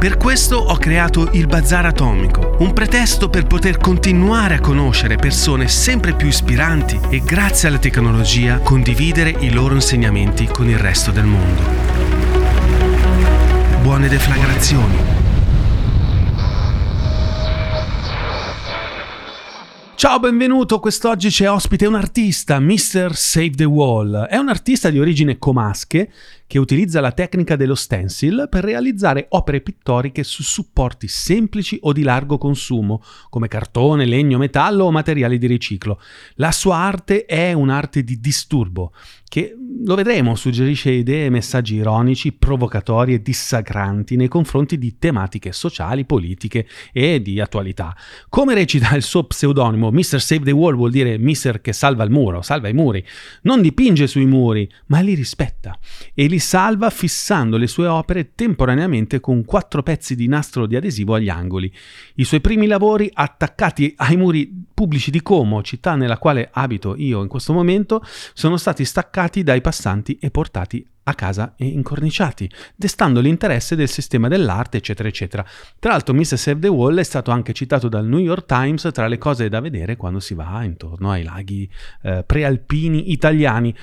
Per questo ho creato il Bazar Atomico, un pretesto per poter continuare a conoscere persone sempre più ispiranti e grazie alla tecnologia condividere i loro insegnamenti con il resto del mondo. Buone deflagrazioni. Ciao, benvenuto. Quest'oggi c'è ospite un artista, Mr. Save the Wall. È un artista di origine comasche che utilizza la tecnica dello stencil per realizzare opere pittoriche su supporti semplici o di largo consumo, come cartone, legno, metallo o materiali di riciclo. La sua arte è un'arte di disturbo, che lo vedremo suggerisce idee e messaggi ironici, provocatori e dissacranti nei confronti di tematiche sociali, politiche e di attualità. Come recita il suo pseudonimo, Mr. Save the Wall vuol dire Mr. che salva il muro, salva i muri. Non dipinge sui muri, ma li rispetta e li salva fissando le sue opere temporaneamente con quattro pezzi di nastro di adesivo agli angoli. I suoi primi lavori attaccati ai muri pubblici di Como, città nella quale abito io in questo momento, sono stati staccati dai passanti e portati a casa e incorniciati, destando l'interesse del sistema dell'arte, eccetera, eccetera. Tra l'altro, Mr. Save the Wall è stato anche citato dal New York Times tra le cose da vedere quando si va intorno ai laghi eh, prealpini italiani.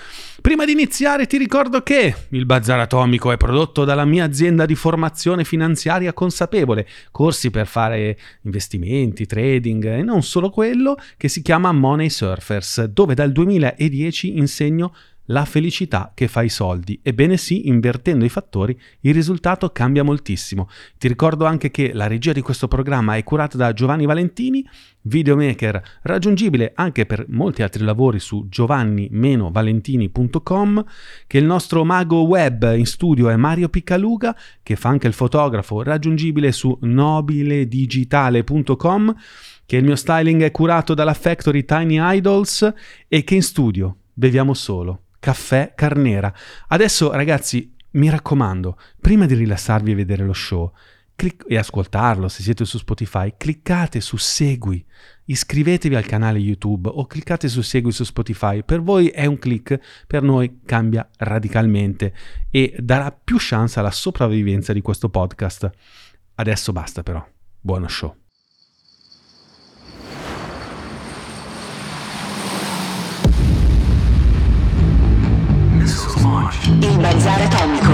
Prima di iniziare, ti ricordo che il Bazar Atomico è prodotto dalla mia azienda di formazione finanziaria consapevole, corsi per fare investimenti, trading e non solo quello, che si chiama Money Surfers, dove dal 2010 insegno la felicità che fa i soldi. Ebbene sì, invertendo i fattori, il risultato cambia moltissimo. Ti ricordo anche che la regia di questo programma è curata da Giovanni Valentini, videomaker raggiungibile anche per molti altri lavori su giovanni-valentini.com, che il nostro mago web in studio è Mario Piccaluga, che fa anche il fotografo raggiungibile su nobiledigitale.com, che il mio styling è curato dalla Factory Tiny Idols e che in studio beviamo solo caffè Carnera. Adesso ragazzi, mi raccomando, prima di rilassarvi e vedere lo show clic- e ascoltarlo se siete su Spotify, cliccate su segui, iscrivetevi al canale YouTube o cliccate su segui su Spotify. Per voi è un click, per noi cambia radicalmente e darà più chance alla sopravvivenza di questo podcast. Adesso basta però. Buono show. Il bazar atomico.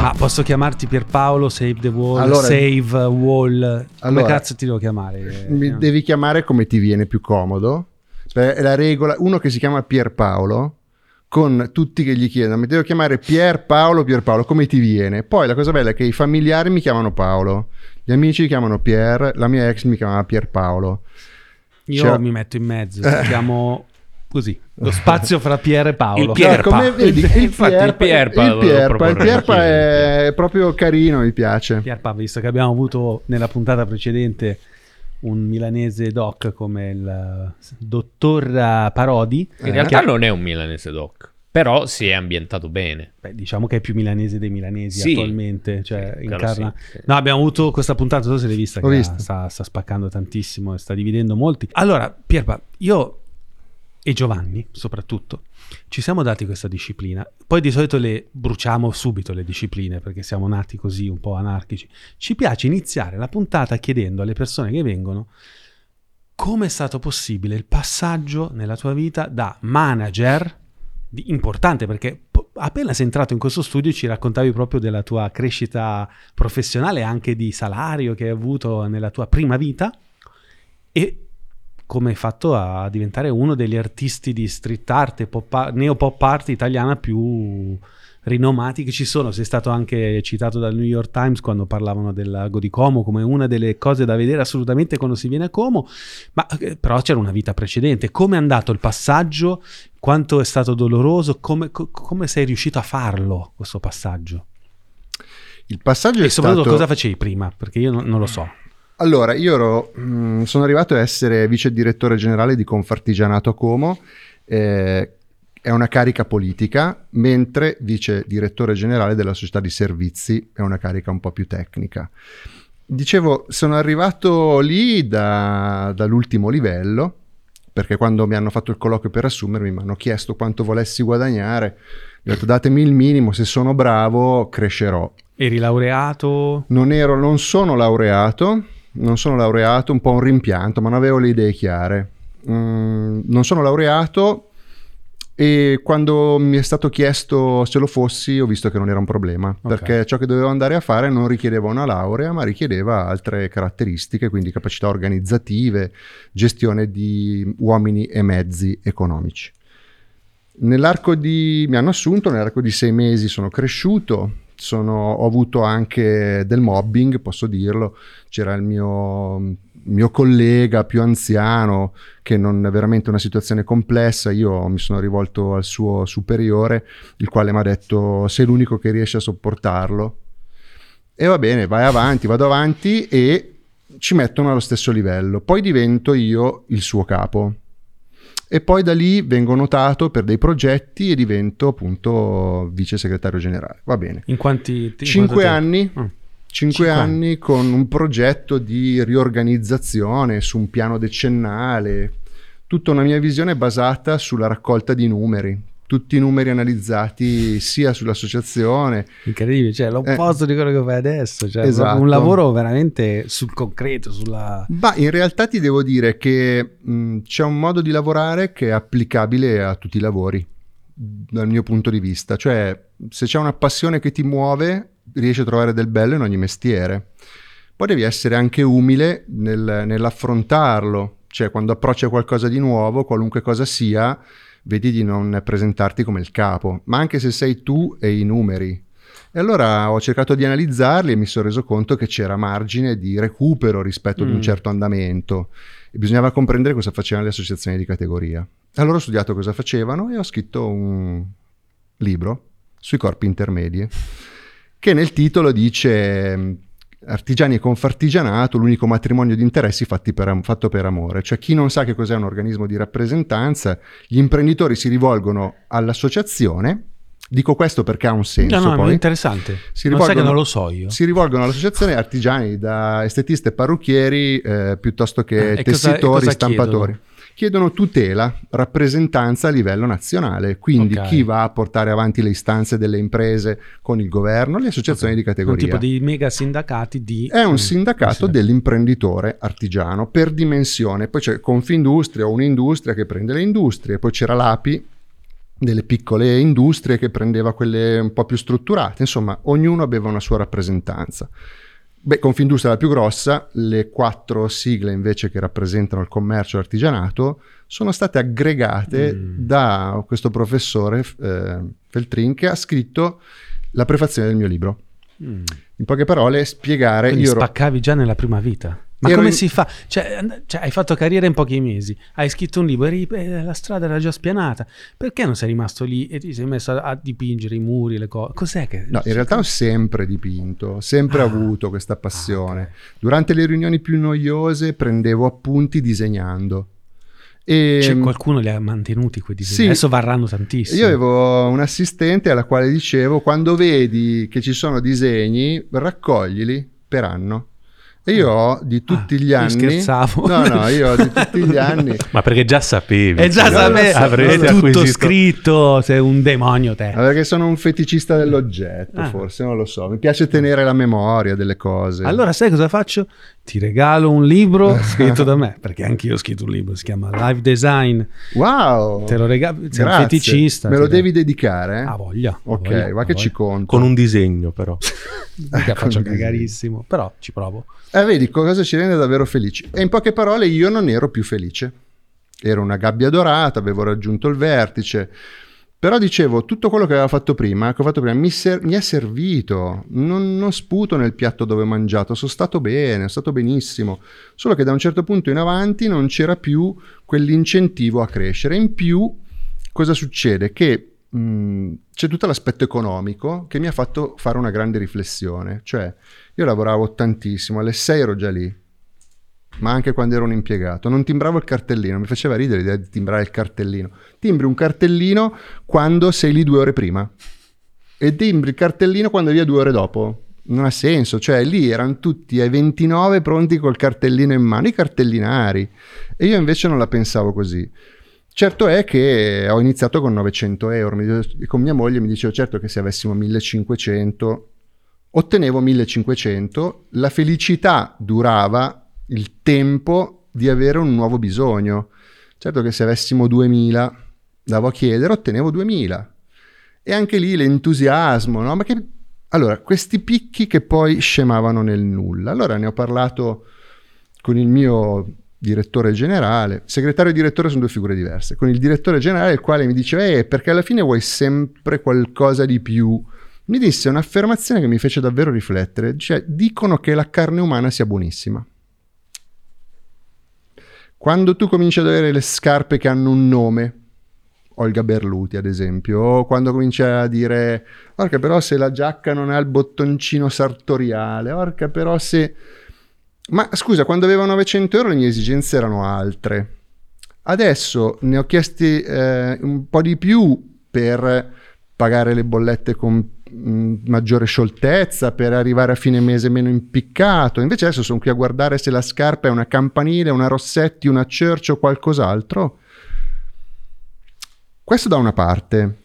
Ma posso chiamarti Pierpaolo, Save the Wall, allora, Save Wall? Come allora, cazzo ti devo chiamare? Mi devi chiamare come ti viene più comodo. È la regola, uno che si chiama Pierpaolo, con tutti che gli chiedono, mi devo chiamare Pierpaolo, Pierpaolo, come ti viene? Poi la cosa bella è che i familiari mi chiamano Paolo, gli amici mi chiamano Pier, la mia ex mi chiamava Pierpaolo. Io cioè, mi metto in mezzo, mi chiamo così, lo spazio fra Pier e Paolo. Il Pierpa. come vedi, il, il, Pierpa, il Pierpa, il Pierpa, il Pierpa è proprio carino, mi piace. Pierpa, visto che abbiamo avuto nella puntata precedente un milanese doc come il dottor Parodi. In realtà non è un milanese doc. Però si è ambientato bene. Beh, diciamo che è più milanese dei milanesi Sì. attualmente. Cioè, Sì, incarna... sì, sì. No, abbiamo avuto questa puntata, tu se l'hai vista, Ho che visto. sta, sta spaccando tantissimo e sta dividendo molti. Allora, Pierpa, io e Giovanni, soprattutto, ci siamo dati questa disciplina. Poi di solito le bruciamo subito le discipline perché siamo nati così un po' anarchici. Ci piace iniziare la puntata chiedendo alle persone che vengono come è stato possibile il passaggio nella tua vita da manager, importante perché appena sei entrato in questo studio ci raccontavi proprio della tua crescita professionale, anche di salario che hai avuto nella tua prima vita e come hai fatto a diventare uno degli artisti di street art e pop art- neo-pop art italiana più rinomati che ci sono. Sei stato anche citato dal New York Times quando parlavano del lago di Como come una delle cose da vedere assolutamente quando si viene a Como, ma eh, però c'era una vita precedente. Come è andato il passaggio? Quanto è stato doloroso? Come, co- come sei riuscito a farlo questo passaggio? Il passaggio è E soprattutto stato... cosa facevi prima? Perché io non, non lo so. Allora, io ero, mh, sono arrivato a essere vice direttore generale di Confartigianato a Como, eh, è una carica politica, mentre vice direttore generale della società di servizi è una carica un po' più tecnica. Dicevo, sono arrivato lì da- dall'ultimo livello, perché quando mi hanno fatto il colloquio per assumermi mi hanno chiesto quanto volessi guadagnare, ho detto datemi il minimo, se sono bravo crescerò. Eri laureato? Non, ero, non sono laureato, non sono laureato, un po' un rimpianto, ma non avevo le idee chiare. Mm, non sono laureato e quando mi è stato chiesto se lo fossi ho visto che non era un problema, perché ciò che dovevo andare a fare non richiedeva una laurea, ma richiedeva altre caratteristiche, quindi capacità organizzative, gestione di uomini e mezzi economici. Nell'arco di, mi hanno assunto, nell'arco di sei mesi sono cresciuto, sono- ho avuto anche del mobbing, posso dirlo, c'era il mio, mio collega più anziano che non è veramente una situazione complessa, io mi sono rivolto al suo superiore, il quale mi ha detto sei l'unico che riesce a sopportarlo. E va bene, vai avanti, vado avanti e ci mettono allo stesso livello. Poi divento io il suo capo. E poi da lì vengo notato per dei progetti e divento appunto vice segretario generale. Va bene. In quanti in Cinque quanto tempo? anni, Ah. cinque Cinque anni con un progetto di riorganizzazione su un piano decennale, tutta una mia visione basata sulla raccolta di numeri, tutti i numeri analizzati sia sull'associazione, Incredibile, cioè l'opposto di quello che fai adesso, cioè Eh. Esatto. un lavoro veramente sul concreto, sulla... Ma in realtà ti devo dire che mh, c'è un modo di lavorare che è applicabile a tutti i lavori, dal mio punto di vista. Cioè, se c'è una passione che ti muove, riesci a trovare del bello in ogni mestiere. Poi devi essere anche umile nel- nell'affrontarlo. Cioè, quando approcci a qualcosa di nuovo, qualunque cosa sia, vedi di non presentarti come il capo, ma anche se sei tu e i numeri. E allora ho cercato di analizzarli e mi sono reso conto che c'era margine di recupero rispetto ad Mm. un certo andamento e bisognava comprendere cosa facevano le associazioni di categoria. Allora ho studiato cosa facevano e ho scritto un libro sui corpi intermedi che nel titolo dice artigiani e confartigianato, l'unico matrimonio di interessi per fatto per amore. Cioè chi non sa che cos'è un organismo di rappresentanza, gli imprenditori si rivolgono all'associazione. Dico questo perché ha un senso. No, no, ma è poi. interessante. Si non sai che non lo so io. Si rivolgono all'associazione artigiani, da estetiste e parrucchieri, eh, piuttosto che Ah, e cosa- e tessitori, cosa stampatori. Chiedono? Tutela, rappresentanza a livello nazionale, quindi Ok. chi va a portare avanti le istanze delle imprese con il governo, le associazioni di Un categoria. tipo di mega sindacati di... È un Mm, sindacato sì. dell'imprenditore artigiano per dimensione. Poi c'è Confindustria un'industria che prende le industrie, poi c'era l'API delle piccole industrie che prendeva quelle un po' più strutturate. Insomma, ognuno aveva una sua rappresentanza. Beh, Confindustria è la più grossa, le quattro sigle invece che rappresentano il commercio e l'artigianato sono state aggregate Mm. da questo professore eh, Feltrin che ha scritto la prefazione del mio libro. Mm. In poche parole, spiegare. Quindi io ero- spaccavi già nella prima vita. Ma come in- si fa? Cioè, cioè, hai fatto carriera in pochi mesi, hai scritto un libro, eri- eh, la strada era già spianata. Perché non sei rimasto lì e ti sei messo a, a dipingere i muri, le cose? Cos'è che... No, in realtà ho sempre dipinto, ho sempre Ah. avuto questa passione. Ah, ok. Durante le riunioni più noiose prendevo appunti disegnando E, Cioè, qualcuno li ha mantenuti quei disegni. Sì. Adesso varranno tantissimo. Io avevo un assistente alla quale dicevo quando vedi che ci sono disegni, raccoglili per anno. E io ho di tutti Ah, gli io anni. scherzavo. No, no, io ho di tutti gli anni. Ma perché già sapevi. E già lo sapete, so, avrete so. tutto acquisito. scritto, sei un demonio te. Ma Perché sono un feticista dell'oggetto, Ah. forse, non lo so. Mi piace tenere la memoria delle cose. Allora sai cosa faccio? Ti regalo un libro scritto da me, perché anche io ho scritto un libro, si chiama Live Design, wow! te lo regalo, sei un Grazie. feticista. Me lo ti- devi dedicare? Ah, voglia. Ok, voglia, va che voglia. ci conto. Con un disegno, però. Mica faccio cagarissimo, però ci provo. Eh, vedi, cosa ci rende davvero felici? E in poche parole, io non ero più felice. Ero una gabbia dorata, avevo raggiunto il vertice. Però dicevo, tutto quello che avevo fatto prima, che ho fatto prima, mi, ser- mi è servito. Non, non sputo nel piatto dove ho mangiato, sono stato bene, sono stato benissimo. Solo che da un certo punto in avanti non c'era più quell'incentivo a crescere. In più, cosa succede? Che mh, c'è tutto l'aspetto economico che mi ha fatto fare una grande riflessione. Cioè, io lavoravo tantissimo, alle 6 ero già lì, ma anche quando ero un impiegato. Non timbravo il cartellino, mi faceva ridere l'idea di timbrare il cartellino. Timbri un cartellino quando sei lì due ore prima e timbri il cartellino quando è via due ore dopo. Non ha senso, cioè lì erano tutti ai 29 pronti col cartellino in mano, i cartellinari. E io invece non la pensavo così. Certo è che ho iniziato con 900 euro, mi con mia moglie mi dicevo certo che se avessimo 1500 ottenevo 1500, la felicità durava il tempo di avere un nuovo bisogno. Certo che se avessimo 2000, davo a chiedere, ottenevo 2000. E anche lì l'entusiasmo, no? Ma che... Allora, questi picchi che poi scemavano nel nulla. Allora ne ho parlato con il mio direttore generale. Segretario e direttore sono due figure diverse. Con il direttore generale, il quale mi diceva, eh, perché alla fine vuoi sempre qualcosa di più. Mi disse un'affermazione che mi fece davvero riflettere. Cioè, dicono che la carne umana sia buonissima. Quando tu cominci ad avere le scarpe che hanno un nome, Olga Berluti ad esempio, o quando cominci a dire, orca però se la giacca non ha il bottoncino sartoriale, orca però se... Ma scusa, quando avevo 900 euro le mie esigenze erano altre. Adesso ne ho chiesti eh, un po' di più per pagare le bollette con mh, maggiore scioltezza, per arrivare a fine mese meno impiccato. Invece adesso sono qui a guardare se la scarpa è una campanile, una Rossetti, una Church o qualcos'altro. Questo da una parte.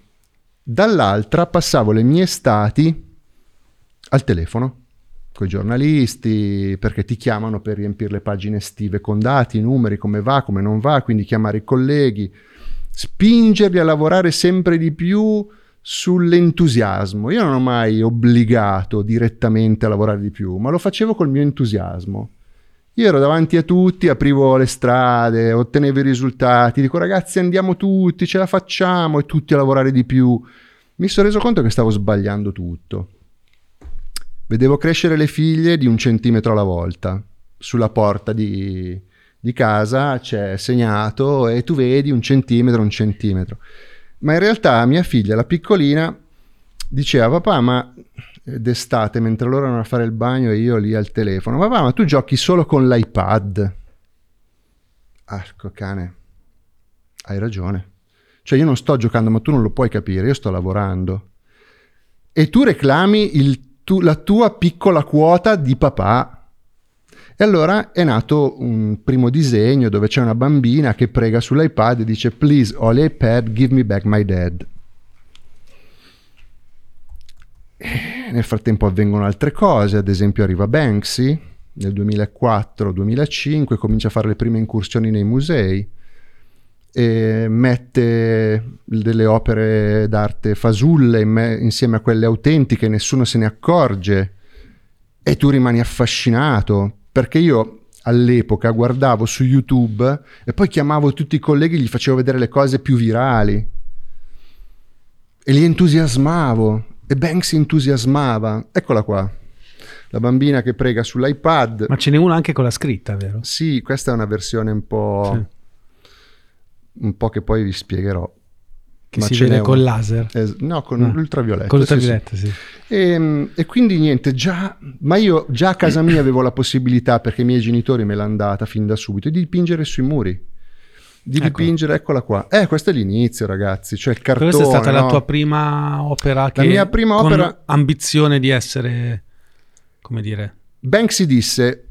Dall'altra passavo le mie estati al telefono con i giornalisti perché ti chiamano per riempire le pagine estive con dati, numeri, come va, come non va, quindi chiamare i colleghi, spingerli a lavorare sempre di più sull'entusiasmo. Io non ho mai obbligato direttamente a lavorare di più, ma lo facevo col mio entusiasmo. Io ero davanti a tutti, aprivo le strade, ottenevo i risultati, dico ragazzi andiamo tutti, ce la facciamo e tutti a lavorare di più. Mi sono reso conto che stavo sbagliando tutto. Vedevo crescere le figlie di un centimetro alla volta. Sulla porta di, di casa c'è segnato e tu vedi un centimetro, un centimetro. Ma in realtà mia figlia, la piccolina, diceva papà ma d'estate mentre loro erano a fare il bagno e io lì al telefono, papà ma tu giochi solo con l'iPad. Arco cane, hai ragione. Cioè io non sto giocando ma tu non lo puoi capire, io sto lavorando. E tu reclami il tu- la tua piccola quota di papà. E allora è nato un primo disegno dove c'è una bambina che prega sull'iPad e dice Please, ho l'iPad, give me back my dad. E nel frattempo avvengono altre cose, ad esempio arriva Banksy nel 2004-2005, comincia a fare le prime incursioni nei musei e mette delle opere d'arte fasulle in me- insieme a quelle autentiche, nessuno se ne accorge e tu rimani affascinato perché io all'epoca guardavo su YouTube e poi chiamavo tutti i colleghi e gli facevo vedere le cose più virali e li entusiasmavo e Banks entusiasmava. Eccola qua, la bambina che prega sull'iPad. Ma ce n'è una anche con la scritta, vero? Sì, questa è una versione un po', un po' che poi vi spiegherò. Che Ma si vede con una. laser. Es- no, con Ah. l'ultravioletto. Con sì, sì. l'ultravioletto, sì. E, e quindi niente, già, ma io già a casa mia avevo la possibilità, perché i miei genitori me l'hanno data fin da subito, di dipingere sui muri. di Eccola. dipingere, eccola qua. Eh, questo è l'inizio, ragazzi. Cioè il cartone. Questa è stata la no? tua prima opera che mia prima opera- ambizione di essere come dire Banksy disse: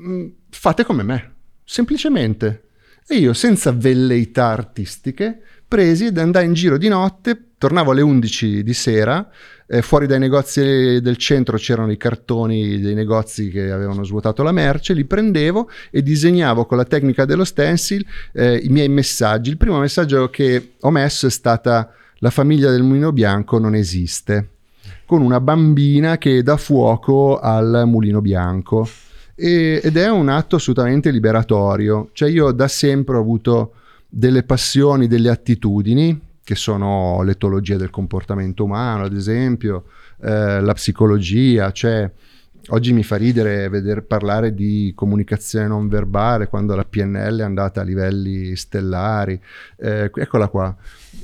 "Mm, fate come me, semplicemente. E io, senza velleità artistiche, presi ed andai in giro di notte. Tornavo alle 11 di sera. eh, fuori dai negozi del centro c'erano i cartoni dei negozi che avevano svuotato la merce, li prendevo e disegnavo con la tecnica dello stencil eh, i miei messaggi. Il primo messaggio che ho messo è stata la famiglia del mulino bianco non esiste con una bambina che dà fuoco al mulino bianco E- ed è un atto assolutamente liberatorio. Cioè io da sempre ho avuto delle passioni, delle attitudini che sono l'etologia del comportamento umano, ad esempio, eh, la psicologia, cioè oggi mi fa ridere vedere parlare di comunicazione non verbale quando la PNL è andata a livelli stellari. Eh, eccola qua.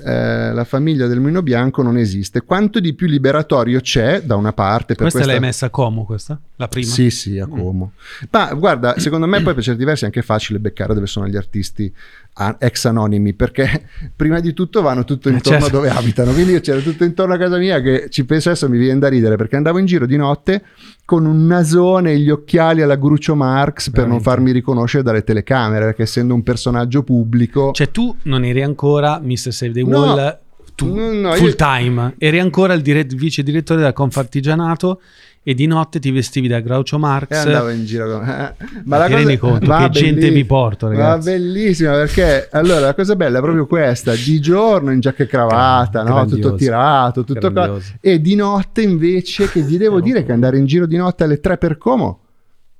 Eh, la famiglia del mulino bianco non esiste. Quanto di più liberatorio c'è da una parte per questa, questa l'hai messa a Como questa? La prima? sì, sì, a Como. Ma guarda, secondo me poi per certi versi è anche facile beccare dove sono gli artisti a- ex anonimi, perché prima di tutto vanno tutto intorno certo. a dove abitano. Quindi io c'ero tutto intorno a casa mia che ci penso adesso mi viene da ridere, perché andavo in giro di notte con un nasone e gli occhiali alla Grucio Marx per non Veramente. farmi riconoscere dalle telecamere, perché essendo un personaggio pubblico... Cioè tu non eri ancora Mr. Save the No. Wall tu, No, no, full io- time, eri ancora il dire- vice direttore della Confartigianato e di notte ti vestivi da Groucho Marx. E andavo in giro con... eh, Ma ti rendi conto che gente vi porto, ragazzi? Ma bellissima perché allora la cosa bella è proprio questa: di giorno in giacca e cravatta, no? Tutto tirato, tutto qua. E di notte invece che gli devo dire che andare in giro di notte alle 3 per Como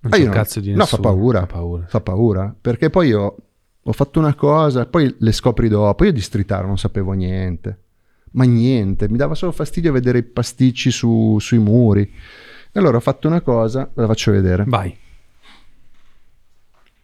Non Ah, c'è io no. cazzo di No, fa nessuno. paura. Fa paura. fa paura perché poi io ho fatto una cosa, poi le scopri dopo. Io di stritare non sapevo niente, ma niente, mi dava solo fastidio vedere i pasticci su- sui muri. E allora ho fatto una cosa, ve la faccio vedere. Vai.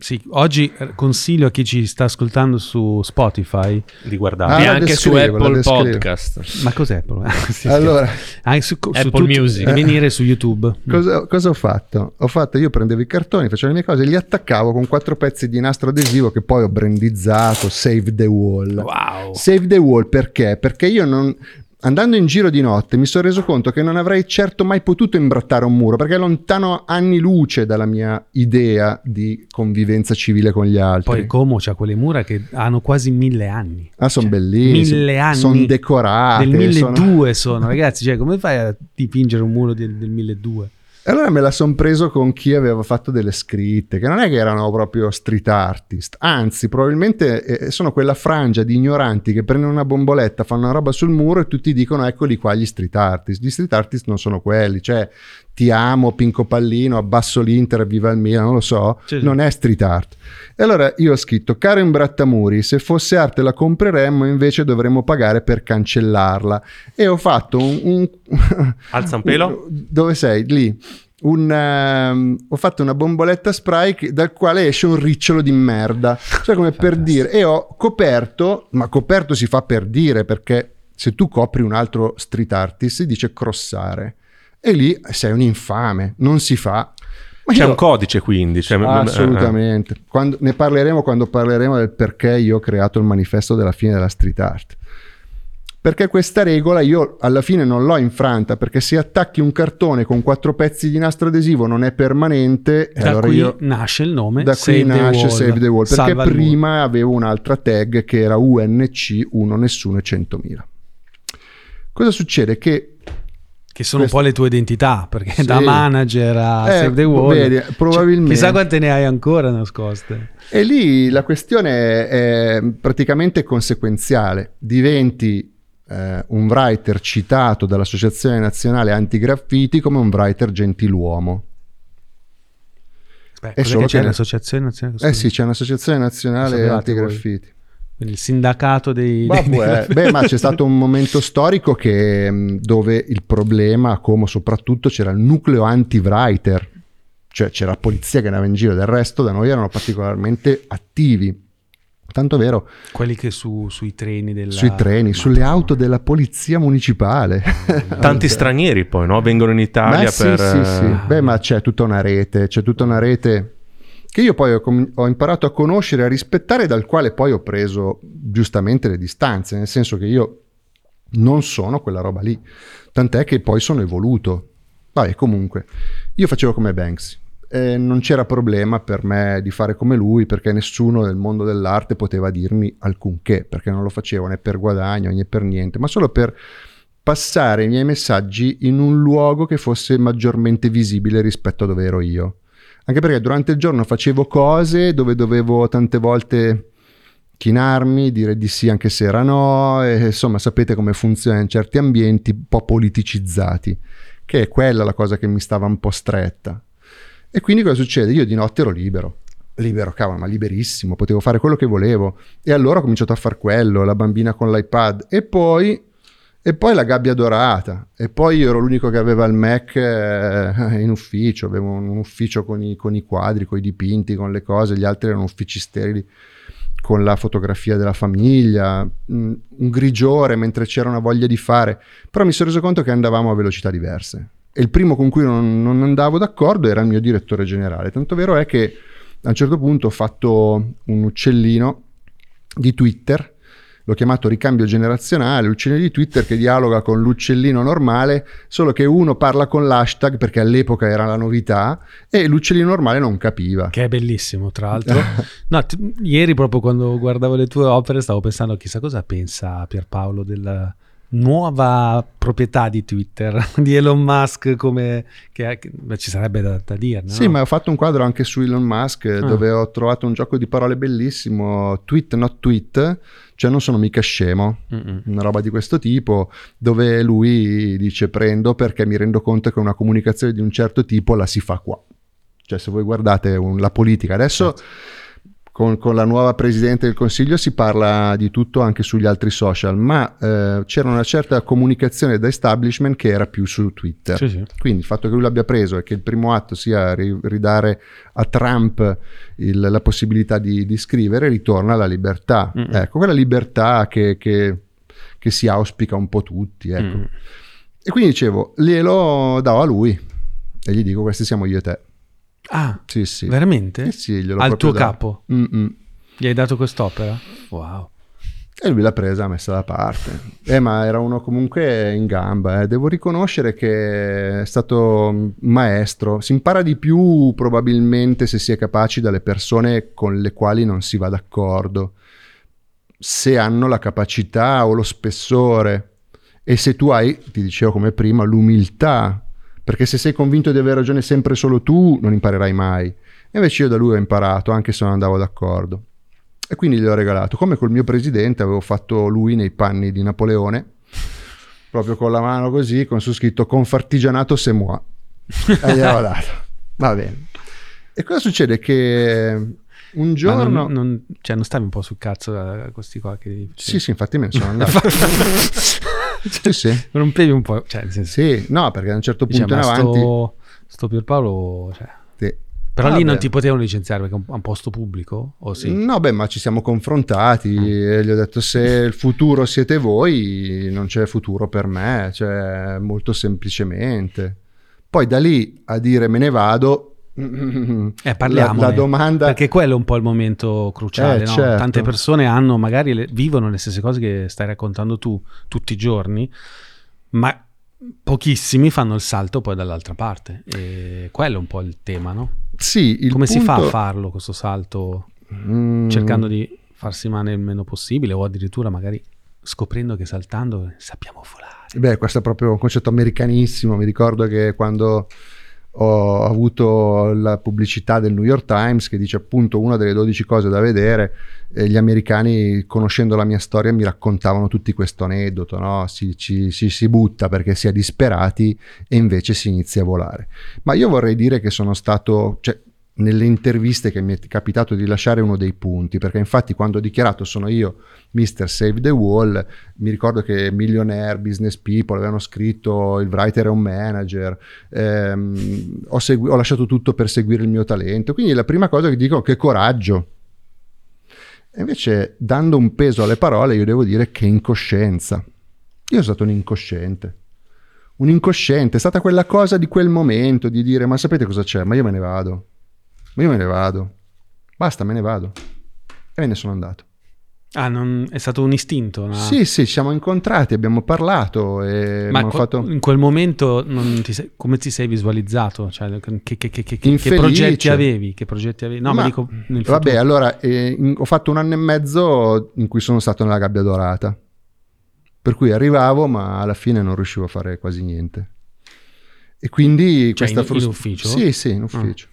Sì, oggi eh, consiglio a chi ci sta ascoltando su Spotify. Di guardare. Ah, e anche su Apple. Podcast. Ma cos'è? Sì, sì. Allora, Anche su, su Apple tutti- Music. e venire su YouTube. Cosa, cosa ho fatto? Ho fatto, io prendevo i cartoni, facevo le mie cose, li attaccavo con quattro pezzi di nastro adesivo che poi ho brandizzato, Save the Wall. Wow. Save the Wall perché? Perché io non... Andando in giro di notte mi sono reso conto che non avrei certo mai potuto imbrattare un muro perché è lontano anni luce dalla mia idea di convivenza civile con gli altri. Poi Como c'ha quelle mura che hanno quasi mille anni. ah, sono Cioè, bellissime. Mille anni. Sono decorate. Del sono- 1200 sono, ragazzi. Cioè, come fai a dipingere un muro del, del 1200? Allora me la son preso con chi aveva fatto delle scritte, che non è che erano proprio street artist, anzi probabilmente eh, sono quella frangia di ignoranti che prendono una bomboletta, fanno una roba sul muro e tutti dicono eccoli qua gli street artist. Gli street artist non sono quelli, cioè ti amo, Pinco Pallino, abbasso l'Inter, viva il Milan, non lo so, Sì, sì. non è street art. E allora io ho scritto, caro Imbrattamuri, se fosse arte la compreremmo, invece dovremmo pagare per cancellarla. E ho fatto un... un Alza un pelo. dove sei? Lì. Un, ehm, ho fatto una bomboletta spray che- dal quale esce un ricciolo di merda. Cioè, come per dire, e ho coperto, ma coperto si fa per dire perché se tu copri un altro street artist si dice crossare. E lì sei un infame, non si fa. Ma C'è io- un codice quindi. cioè, Assolutamente. Quando- ne parleremo quando parleremo del perché io ho creato il manifesto della fine della street art. Perché questa regola io alla fine non l'ho infranta, perché se attacchi un cartone con quattro pezzi di nastro adesivo non è permanente, Da allora qui io nasce il nome da qui nasce Wall. Save the Wall, perché Salva prima avevo un'altra tag che era UNC 1 nessuno e 100.000. Cosa succede? Che Che sono Questo- un po' le tue identità, perché Sì. da manager a Eh, Save the Wall. vedi, probabilmente. Chissà quante ne hai ancora nascoste. E lì la questione è praticamente conseguenziale. Diventi eh, un writer citato dall'Associazione Nazionale Antigraffiti come un writer gentiluomo. Beh, È cos'è solo che c'è che- l'associazione nazionale? Eh sì, c'è un'Associazione Nazionale Antigraffiti. Quindi il sindacato dei... Ma dei- eh, beh, ma c'è stato un momento storico che, mh, dove il problema, come soprattutto c'era il nucleo anti-writer, cioè c'era la polizia che andava in giro, del resto da noi erano particolarmente attivi. Tanto vero Quelli che su- sui treni della... sui treni, sulle Madonna. auto della polizia municipale. Tanti stranieri poi no? vengono in Italia Ma sì, per... sì, sì. eh, Beh, ma c'è tutta una rete, c'è tutta una rete che io poi ho, com- ho imparato a conoscere a rispettare, dal quale poi ho preso giustamente le distanze, nel senso che io non sono quella roba lì, tant'è che poi sono evoluto. Vabbè, comunque, io facevo come Banksy. E non c'era problema per me di fare come lui perché nessuno nel mondo dell'arte poteva dirmi alcunché, perché non lo facevo né per guadagno né per niente, ma solo per passare i miei messaggi in un luogo che fosse maggiormente visibile rispetto a dove ero io. Anche perché durante il giorno facevo cose dove dovevo tante volte chinarmi, dire di sì anche se era no, e insomma sapete come funziona in certi ambienti un po' politicizzati, che è quella la cosa che mi stava un po' stretta. E quindi cosa succede? Io di notte ero libero. Libero, cavolo, ma liberissimo, potevo fare quello che volevo. E allora ho cominciato a fare quello, la bambina con l'iPad. E poi, e poi la gabbia dorata. E poi io ero l'unico che aveva il Mac eh, in ufficio. Avevo un ufficio con i, con i quadri, con i dipinti, con le cose. Gli altri erano uffici sterili con la fotografia della famiglia, mm, un grigiore mentre c'era una voglia di fare. Però mi sono reso conto che andavamo a velocità diverse e il primo con cui non, non, andavo d'accordo era il mio direttore generale. Tanto vero è che a un certo punto ho fatto un uccellino di Twitter, l'ho chiamato ricambio generazionale, l'uccellino di Twitter che dialoga con l'uccellino normale, solo che uno parla con l'hashtag perché all'epoca era la novità e l'uccellino normale non capiva. Che è bellissimo, tra l'altro. no, t- ieri proprio quando guardavo le tue opere stavo pensando chissà cosa pensa Pierpaolo del nuova proprietà di Twitter di Elon Musk come che, che ci sarebbe da, da dire no? sì ma ho fatto un quadro anche su Elon Musk ah. dove ho trovato un gioco di parole bellissimo tweet not tweet cioè non sono mica scemo. Mm-mm. una roba di questo tipo dove lui dice prendo perché mi rendo conto che una comunicazione di un certo tipo la si fa qua. Cioè se voi guardate un, la politica adesso certo con, con, la nuova Presidente del Consiglio si parla di tutto anche sugli altri social, ma eh, c'era una certa comunicazione da establishment che era più su Twitter. Sì, sì. Quindi il fatto che lui l'abbia preso e che il primo atto sia ri- ridare a Trump il, la possibilità di, di, scrivere, ritorna alla libertà. Mm-hmm. Ecco, quella libertà che, che, che, si auspica un po' tutti. Ecco. Mm. E quindi dicevo, glielo do a lui e gli dico questi siamo io e te. Ah, sì, sì. veramente? Eh sì, Al tuo dato. capo? Mm-mm. Gli hai dato quest'opera? Wow. E lui l'ha presa, l'ha messa da parte. Eh, ma era uno comunque in gamba. Eh. Devo riconoscere che è stato maestro. Si impara di più probabilmente se si è capaci dalle persone con le quali non si va d'accordo. Se hanno la capacità o lo spessore. E se tu hai, ti dicevo come prima, l'umiltà perché se sei convinto di aver ragione sempre solo tu, non imparerai mai. E invece io da lui ho imparato, anche se non andavo d'accordo. E quindi gli ho regalato, come col mio presidente, avevo fatto lui nei panni di Napoleone, proprio con la mano così, con su scritto confartigianato se moi. E gli avevo dato. Va bene. E cosa succede? Che un giorno... Non, non, cioè non stavi un po' sul cazzo da questi qua che... Sì, sì, infatti me ne sono andato. sì, sì. Rompevi un po'. Cioè, senso, sì, no, perché a un certo punto diciamo, in avanti... Sto, sto Pierpaolo... Cioè, sì. Però ah, lì non ti potevano licenziare perché è un, posto pubblico? O sì? No, beh, ma ci siamo confrontati mm. e gli ho detto se il futuro siete voi, non c'è futuro per me, cioè molto semplicemente. Poi da lì a dire me ne vado, eh, parliamo. La, la, domanda... Perché quello è un po' il momento cruciale. Eh, no? certo. Tante persone hanno, magari le, vivono le stesse cose che stai raccontando tu tutti i giorni, ma pochissimi fanno il salto poi dall'altra parte. E quello è un po' il tema, no? Sì. Come punto... si fa a farlo questo salto? Mm. Cercando di farsi male il meno possibile o addirittura magari scoprendo che saltando sappiamo volare. Beh, questo è proprio un concetto americanissimo. Mi ricordo che quando ho avuto la pubblicità del New York Times che dice appunto una delle 12 cose da vedere e gli americani conoscendo la mia storia mi raccontavano tutti questo aneddoto, no? si, ci, si, si butta perché si è disperati e invece si inizia a volare. Ma io vorrei dire che sono stato, cioè, nelle interviste che mi è capitato di lasciare uno dei punti, perché infatti quando ho dichiarato sono io Mr. Save the Wall, mi ricordo che Millionaire, Business People avevano scritto il writer è un manager, ehm, ho, segu- ho lasciato tutto per seguire il mio talento, quindi la prima cosa che dico è che coraggio. E invece dando un peso alle parole io devo dire che incoscienza. Io sono stato un incosciente un incosciente, è stata quella cosa di quel momento di dire ma sapete cosa c'è? Ma io me ne vado ma io me ne vado. basta, me ne vado. E me ne sono andato. Ah, non- è stato un istinto? una- Sì, sì, ci siamo incontrati, abbiamo parlato e Ma co- fatto... in quel momento ti sei- come ti sei visualizzato? Cioè, che, che- che- che- progetti avevi? Che progetti avevi? No, ma, Ma- dico Vabbè, allora eh, in- ho fatto un anno e mezzo in cui sono stato nella gabbia dorata. Per cui arrivavo, ma alla fine non riuscivo a fare quasi niente. E quindi Cioè, questa in- in frust- ufficio? Sì, sì, in ufficio.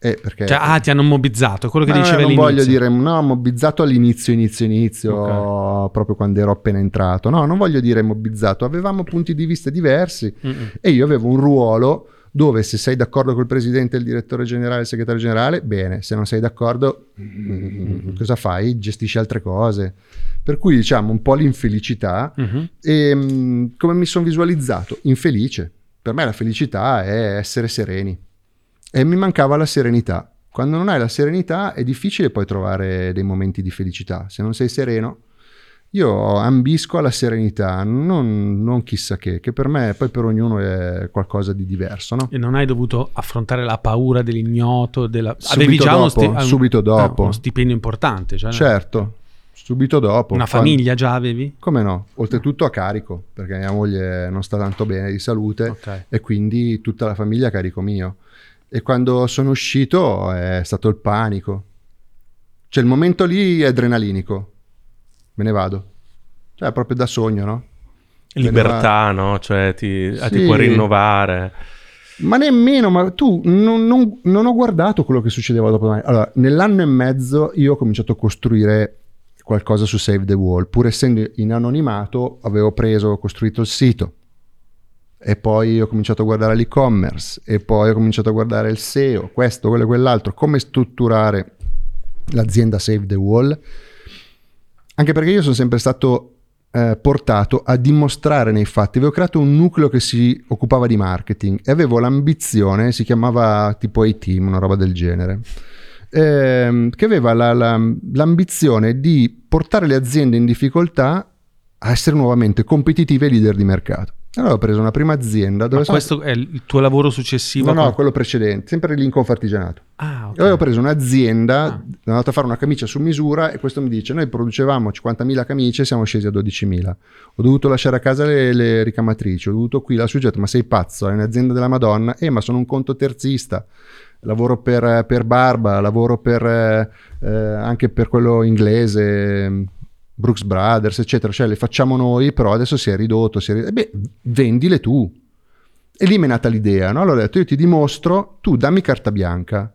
Eh, perché Cioè, ah, ti hanno mobbizzato, quello che Ma dicevi non all'inizio. voglio dire, no, mobbizzato all'inizio, inizio, inizio, proprio quando ero appena entrato. No, non voglio dire mobbizzato, avevamo punti di vista diversi Mm-mm. e io avevo un ruolo dove se sei d'accordo col presidente, il direttore generale, il segretario generale, bene, se non sei d'accordo, mm, cosa fai? Gestisci altre cose. Per cui diciamo un po' l'infelicità Mhm. e mm, come mi sono visualizzato? Infelice. Per me la felicità è essere sereni e mi mancava la serenità. Quando non hai la serenità è difficile poi trovare dei momenti di felicità. Se non sei sereno, io ambisco alla serenità, non, non chissà che, che per me poi per ognuno è qualcosa di diverso, no? E non hai dovuto affrontare la paura dell'ignoto, della... Subito avevi già uno, dopo, sti- subito eh, dopo. uno stipendio importante, cioè, Certo, subito dopo. una quando- famiglia già avevi? Come no? Oltretutto a carico, perché mia moglie non sta tanto bene di salute Ok. e quindi tutta la famiglia a carico mio. E quando sono uscito è stato il panico. Cioè il momento lì è adrenalinico. Me ne vado. Cioè proprio da sogno, no? Libertà, no? Cioè ti, ah, ti Sì. puoi rinnovare. Ma nemmeno, ma tu non, non- non ho guardato quello che succedeva dopo domani. Allora, nell'anno e mezzo io ho cominciato a costruire qualcosa su Save the Wall. Pur essendo in anonimato, avevo preso, costruito il sito. E poi ho cominciato a guardare l'e-commerce. E poi ho cominciato a guardare il SEO, questo, quello e quell'altro. Come strutturare l'azienda Save the Wall. Anche perché io sono sempre stato eh, portato a dimostrare nei fatti. Avevo creato un nucleo che si occupava di marketing e avevo l'ambizione, si chiamava tipo A-Team, una roba del genere, ehm, che aveva la- la- l'ambizione di portare le aziende in difficoltà a essere nuovamente competitive e leader di mercato. Allora ho preso una prima azienda dove Ma sono... questo è il tuo lavoro successivo? No, no, quello precedente, sempre lì in Confartigianato. Ah, ok. Io avevo preso un'azienda, Ah. sono andato a fare una camicia su misura e questo mi dice noi producevamo 50.000 camicie e siamo scesi a 12.000. Ho dovuto lasciare a casa le, le ricamatrici, ho dovuto qui la soggetto, ma sei pazzo, è un'azienda della Madonna? Eh, ma sono un conto terzista. Lavoro per, per Barba, lavoro per, eh, eh, anche per quello inglese, Brooks Brothers, eccetera. Cioè le facciamo noi, però adesso si è ridotto. Si è ridotto. Eh beh, vendile tu. E lì mi è nata l'idea, no? Allora ho detto, io ti dimostro, tu dammi carta bianca.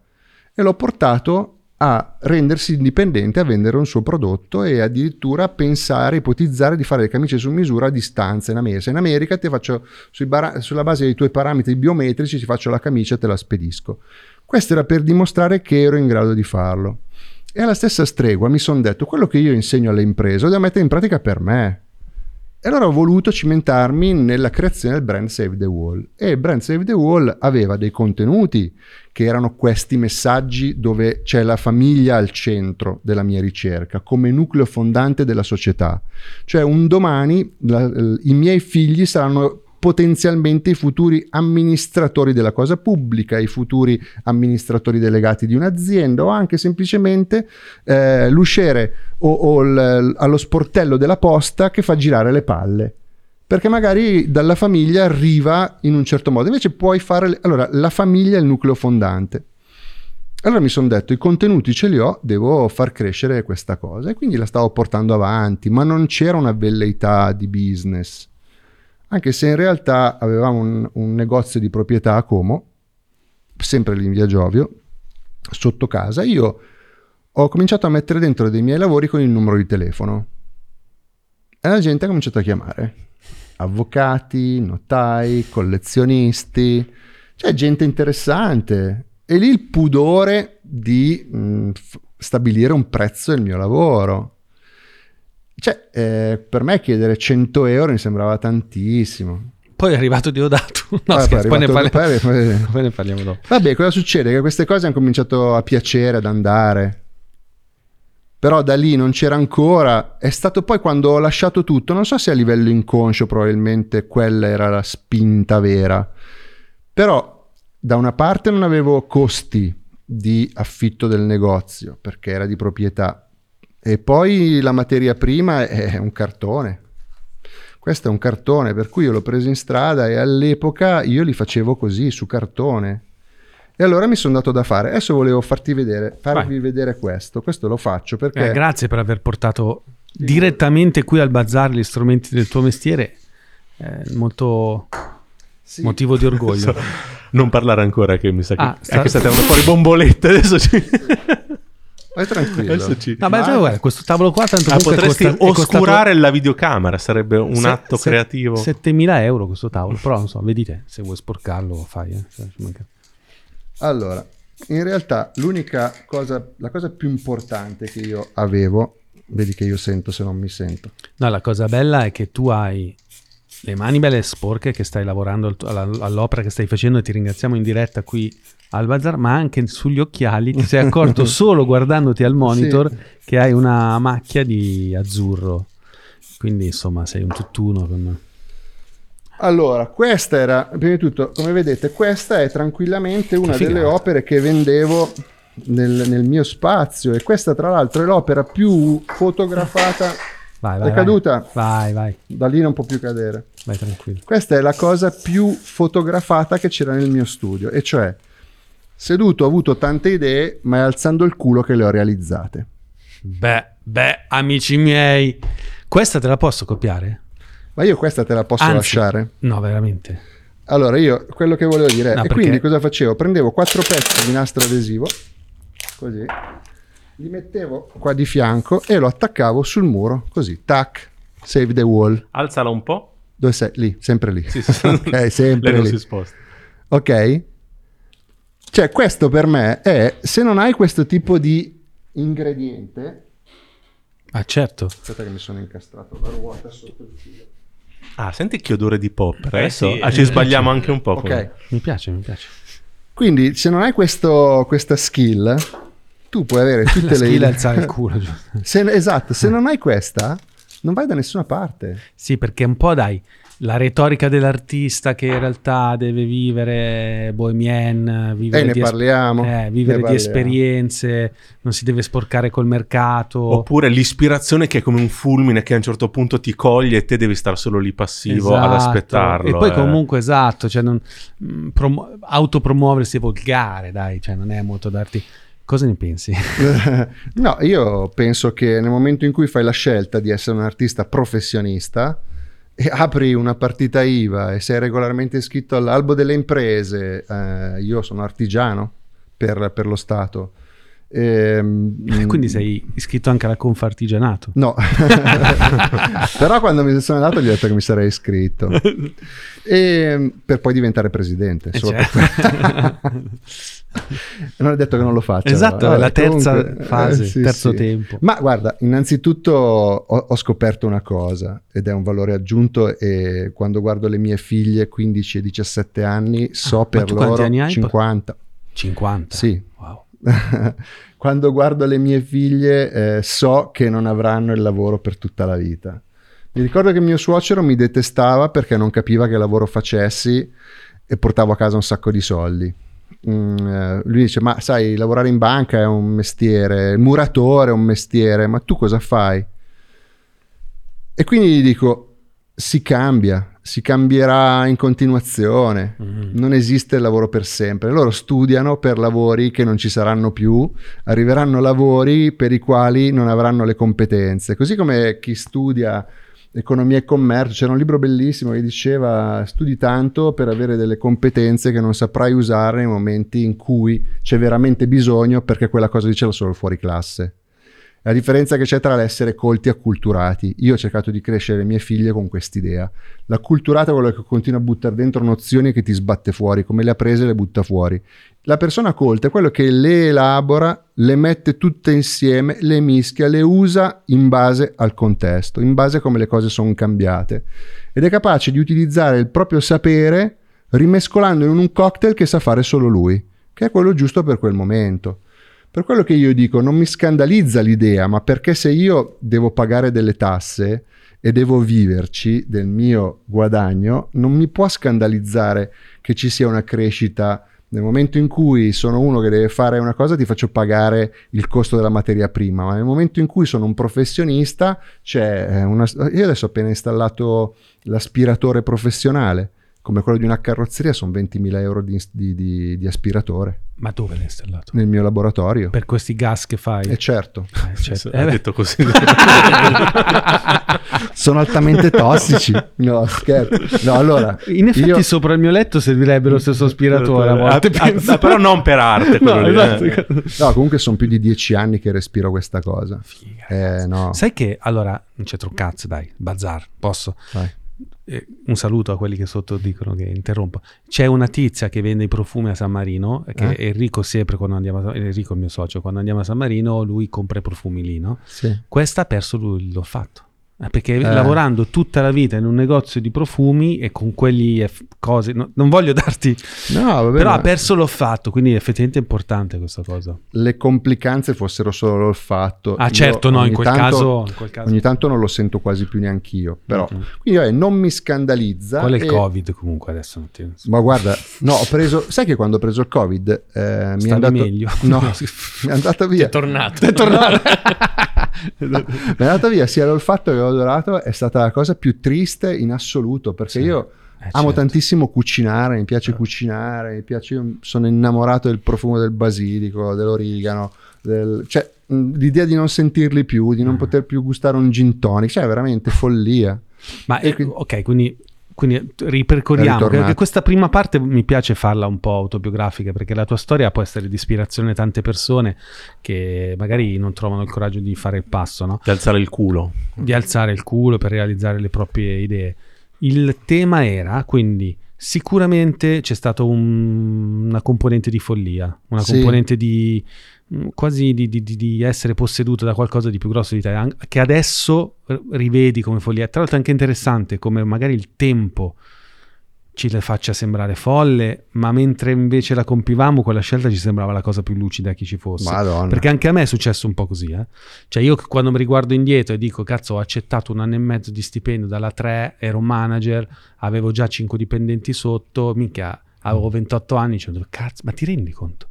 E l'ho portato a rendersi indipendente, a vendere un suo prodotto e addirittura a pensare, ipotizzare di fare le camicie su misura a distanza in America. Se in America ti faccio, bara- sulla base dei tuoi parametri biometrici, ti faccio la camicia e te la spedisco. Questo era per dimostrare che ero in grado di farlo. E alla stessa stregua mi sono detto, quello che io insegno alle imprese lo devo mettere in pratica per me. E allora ho voluto cimentarmi nella creazione del brand Save the Wall. E brand Save the Wall aveva dei contenuti che erano questi messaggi dove c'è la famiglia al centro della mia ricerca, come nucleo fondante della società. Cioè un domani la- i miei figli saranno potenzialmente i futuri amministratori della cosa pubblica, i futuri amministratori delegati di un'azienda o anche semplicemente eh, l'usciere o, o il- allo sportello della posta che fa girare le palle. Perché magari dalla famiglia arriva in un certo modo, invece puoi fare... le- Allora, la famiglia è il nucleo fondante. Allora mi sono detto, i contenuti ce li ho, devo far crescere questa cosa e quindi la stavo portando avanti, ma non c'era una velleità di business. Anche se in realtà avevamo un, un negozio di proprietà a Como, sempre lì in via Giovio, sotto casa. Io ho cominciato a mettere dentro dei miei lavori con il numero di telefono e la gente ha cominciato a chiamare. Avvocati, notai, collezionisti, c'è gente interessante. E lì il pudore di mh, f- stabilire un prezzo del mio lavoro. Cioè, eh, per me chiedere 100 euro mi sembrava tantissimo. Poi è arrivato Diodato. No, è scherzo, poi, ne parliamo, poi- poi ne parliamo dopo. Vabbè, cosa succede? Che queste cose hanno cominciato a piacere, ad andare. Però da lì non c'era ancora. È stato poi quando ho lasciato tutto, non so se a livello inconscio probabilmente quella era la spinta vera. Però da una parte non avevo costi di affitto del negozio perché era di proprietà e poi la materia prima è un cartone. Questo è un cartone, per cui io l'ho preso in strada e all'epoca io li facevo così, su cartone. E allora mi sono dato da fare. Adesso volevo farti vedere, farvi vedere questo. Questo lo faccio perché... Eh, grazie per aver portato direttamente qui al bazar gli strumenti del tuo mestiere. È molto Sì. motivo di orgoglio. Non parlare ancora che mi sa che, Ah, sta- che state fuori bombolette adesso. Ci... Vai tranquillo. ci... No, beh, Ma- guarda, questo tavolo qua tanto Ah, potresti costa- è costato oscurare la videocamera, sarebbe un se- atto se- creativo. 7000 euro questo tavolo, però non so, vedi te, se vuoi sporcarlo fai. eh, cioè, Allora, in realtà l'unica cosa, la cosa più importante che io avevo, vedi che io sento se non mi sento. No, la cosa bella è che tu hai le mani belle sporche che stai lavorando all'opera che stai facendo e ti ringraziamo in diretta qui al bazar, ma anche sugli occhiali ti sei accorto solo guardandoti al monitor Sì. che hai una macchia di azzurro. Quindi insomma sei un tutt'uno con... Allora, questa era, prima di tutto, come vedete, questa è tranquillamente una delle opere che vendevo nel, nel mio spazio e questa tra l'altro è l'opera più fotografata. Vai, vai, È caduta? Vai, vai, Da lì non può più cadere. vai tranquillo. Questa è la cosa più fotografata che c'era nel mio studio, e cioè, seduto ho avuto tante idee, ma è alzando il culo che le ho realizzate. Beh, beh, amici miei, questa te la posso copiare? Ma io questa te la posso Anzi, lasciare? No, veramente. Allora, io quello che volevo dire è, No, e perché- quindi cosa facevo? Prendevo quattro pezzi di nastro adesivo, così, li mettevo qua di fianco e lo attaccavo sul muro, così, tac, save the wall. Alzala un po'. Dove sei? Lì, sempre lì. Sì, sì. ok, sempre Lei non lì. si sposta. Ok? Cioè, questo per me è, se non hai questo tipo di ingrediente... Ah, certo. Aspetta che mi sono incastrato la ruota sotto il filo. Ah, senti che odore di popper. Eh Adesso sì, ah, eh, ci sbagliamo anche un po'. con- Ok, Mi piace, mi piace. quindi se non hai questo, questa skill, tu puoi avere tutte La le skill alzare il culo. Se- esatto, se non hai questa, non vai da nessuna parte. Sì, perché un po' dai, la retorica dell'artista che in realtà deve vivere bohemian, vivere, E ne di, parliamo, eh, ne vivere di esperienze, non si deve sporcare col mercato. Oppure l'ispirazione che è come un fulmine che a un certo punto ti coglie e te devi stare solo lì passivo ad Esatto. aspettarlo. E poi eh. comunque esatto, cioè non, mh, promu- autopromuoversi è volgare, dai, cioè non è molto darti... Cosa ne pensi? no, io penso che nel momento in cui fai la scelta di essere un artista professionista apri una partita IVA e sei regolarmente iscritto all'albo delle imprese, eh, io sono artigiano per, per lo Stato. Ehm, Quindi sei iscritto anche alla Confartigianato. No, però quando mi sono andato gli ho detto che mi sarei iscritto e, per poi diventare presidente. Eh, solo cioè. per non ho detto che non lo faccio. Esatto, è la terza comunque, fase, eh, sì, terzo sì. tempo. Ma guarda, innanzitutto ho, ho scoperto una cosa ed è un valore aggiunto e quando guardo le mie figlie 15 e 17 anni so Ah, per loro anni hai? 50. 50. Sì, Wow. quando guardo le mie figlie eh, so che non avranno il lavoro per tutta la vita. Mi ricordo che mio suocero mi detestava perché non capiva che lavoro facessi e portavo a casa un sacco di soldi. Mm, eh, lui dice: Ma sai, lavorare in banca è un mestiere, il muratore è un mestiere, ma tu cosa fai? E quindi gli dico: Si cambia, si cambierà in continuazione. Mhm. Non esiste il lavoro per sempre. Loro studiano per lavori che non ci saranno più, arriveranno lavori per i quali non avranno le competenze. Così come chi studia economia e commercio, c'era un libro bellissimo che diceva studi tanto per avere delle competenze che non saprai usare nei momenti in cui c'è veramente bisogno perché quella cosa lì ce l'ha solo fuori classe. La differenza che c'è tra l'essere colti e acculturati. Io ho cercato di crescere le mie figlie con quest'idea. L'acculturato è quello che continua a buttare dentro nozioni che ti sbatte fuori, come le ha prese le butta fuori. La persona colta è quello che le elabora, le mette tutte insieme, le mischia, le usa in base al contesto, in base a come le cose sono cambiate. Ed è capace di utilizzare il proprio sapere rimescolando in un cocktail che sa fare solo lui, che è quello giusto per quel momento. Per quello che io dico, non mi scandalizza l'idea, ma perché se io devo pagare delle tasse e devo viverci del mio guadagno, non mi può scandalizzare che ci sia una crescita. Nel momento in cui sono uno che deve fare una cosa, ti faccio pagare il costo della materia prima, ma nel momento in cui sono un professionista, c'è eh, una... Io adesso ho appena installato l'aspiratore professionale, come quello di una carrozzeria, sono 20.000 euro di, di- di- di aspiratore Ma dove l'hai installato? nel mio laboratorio. Per questi gas che fai? E certo, Eh, certo. Eh, beh. detto così. sono altamente tossici. No, scherzo. No, allora, In effetti io- sopra il mio letto servirebbe lo stesso aspiratore a volte. Ah, ah, penso. però non per arte. No, lì, esatto. eh. No, comunque sono più di dieci anni che respiro questa cosa. Figa, Eh, no. Sai che allora non c'è troppo cazzo, dai, bazar, posso? Vai. Eh, un saluto a quelli che sotto dicono che interrompo. C'è una tizia che vende i profumi a San Marino, che Eh? Enrico sempre quando andiamo a Enrico il mio socio, quando andiamo a San Marino lui compra i profumi lì, no? Sì. Questa ha perso lui l'olfatto. Eh, Perché Eh. lavorando tutta la vita in un negozio di profumi e con quelli eh, f- cose, no- non voglio darti, No, vabbè, però ma ha perso l'olfatto, quindi effettivamente è importante questa cosa. le complicanze fossero solo l'olfatto. Ah Io certo, no, in quel, tanto- caso, in quel caso. Ogni tanto non lo sento quasi più neanch'io. Però, Mhm. quindi vabbè, non mi scandalizza. Quello è il e- Covid comunque adesso. Non ti... Ma guarda, no, ho preso. Sai che quando ho preso il Covid eh, mi è andato. meglio. No, mi è andata via. È tornato. È tornato. è andata via sia l'olfatto che l'odorato. È stata la cosa più triste in assoluto perché Sì. io. Eh, Amo certo. tantissimo cucinare, mi piace cucinare, mi piace, sono innamorato del profumo del basilico, dell'origano, del- cioè l'idea di non sentirli più, di non Mm. poter più gustare un gin tonic, cioè è veramente follia. Ma E eh, quindi- ok, quindi, quindi ripercorriamo. È ritornato. Perché questa prima parte mi piace farla un po' autobiografica perché la tua storia può essere di ispirazione a tante persone che magari non trovano il coraggio di fare il passo, no? Di alzare il culo. di alzare il culo per realizzare le proprie idee. Il tema era quindi sicuramente c'è stata un- una componente di follia, una Sì. componente di mh, quasi di, di- di- essere posseduto da qualcosa di più grosso di te, che adesso rivedi come follia. Tra l'altro è anche interessante come magari il tempo ci le faccia sembrare folle, ma mentre invece la compivamo, quella scelta ci sembrava la cosa più lucida che ci fosse. Madonna. Perché anche a me è successo un po' così, eh. Cioè io quando mi riguardo indietro e dico, cazzo, ho accettato un anno e mezzo di stipendio dalla 3, ero manager, avevo già 5 dipendenti sotto, minchia, avevo 28 anni, cioè, cazzo, ma ti rendi conto?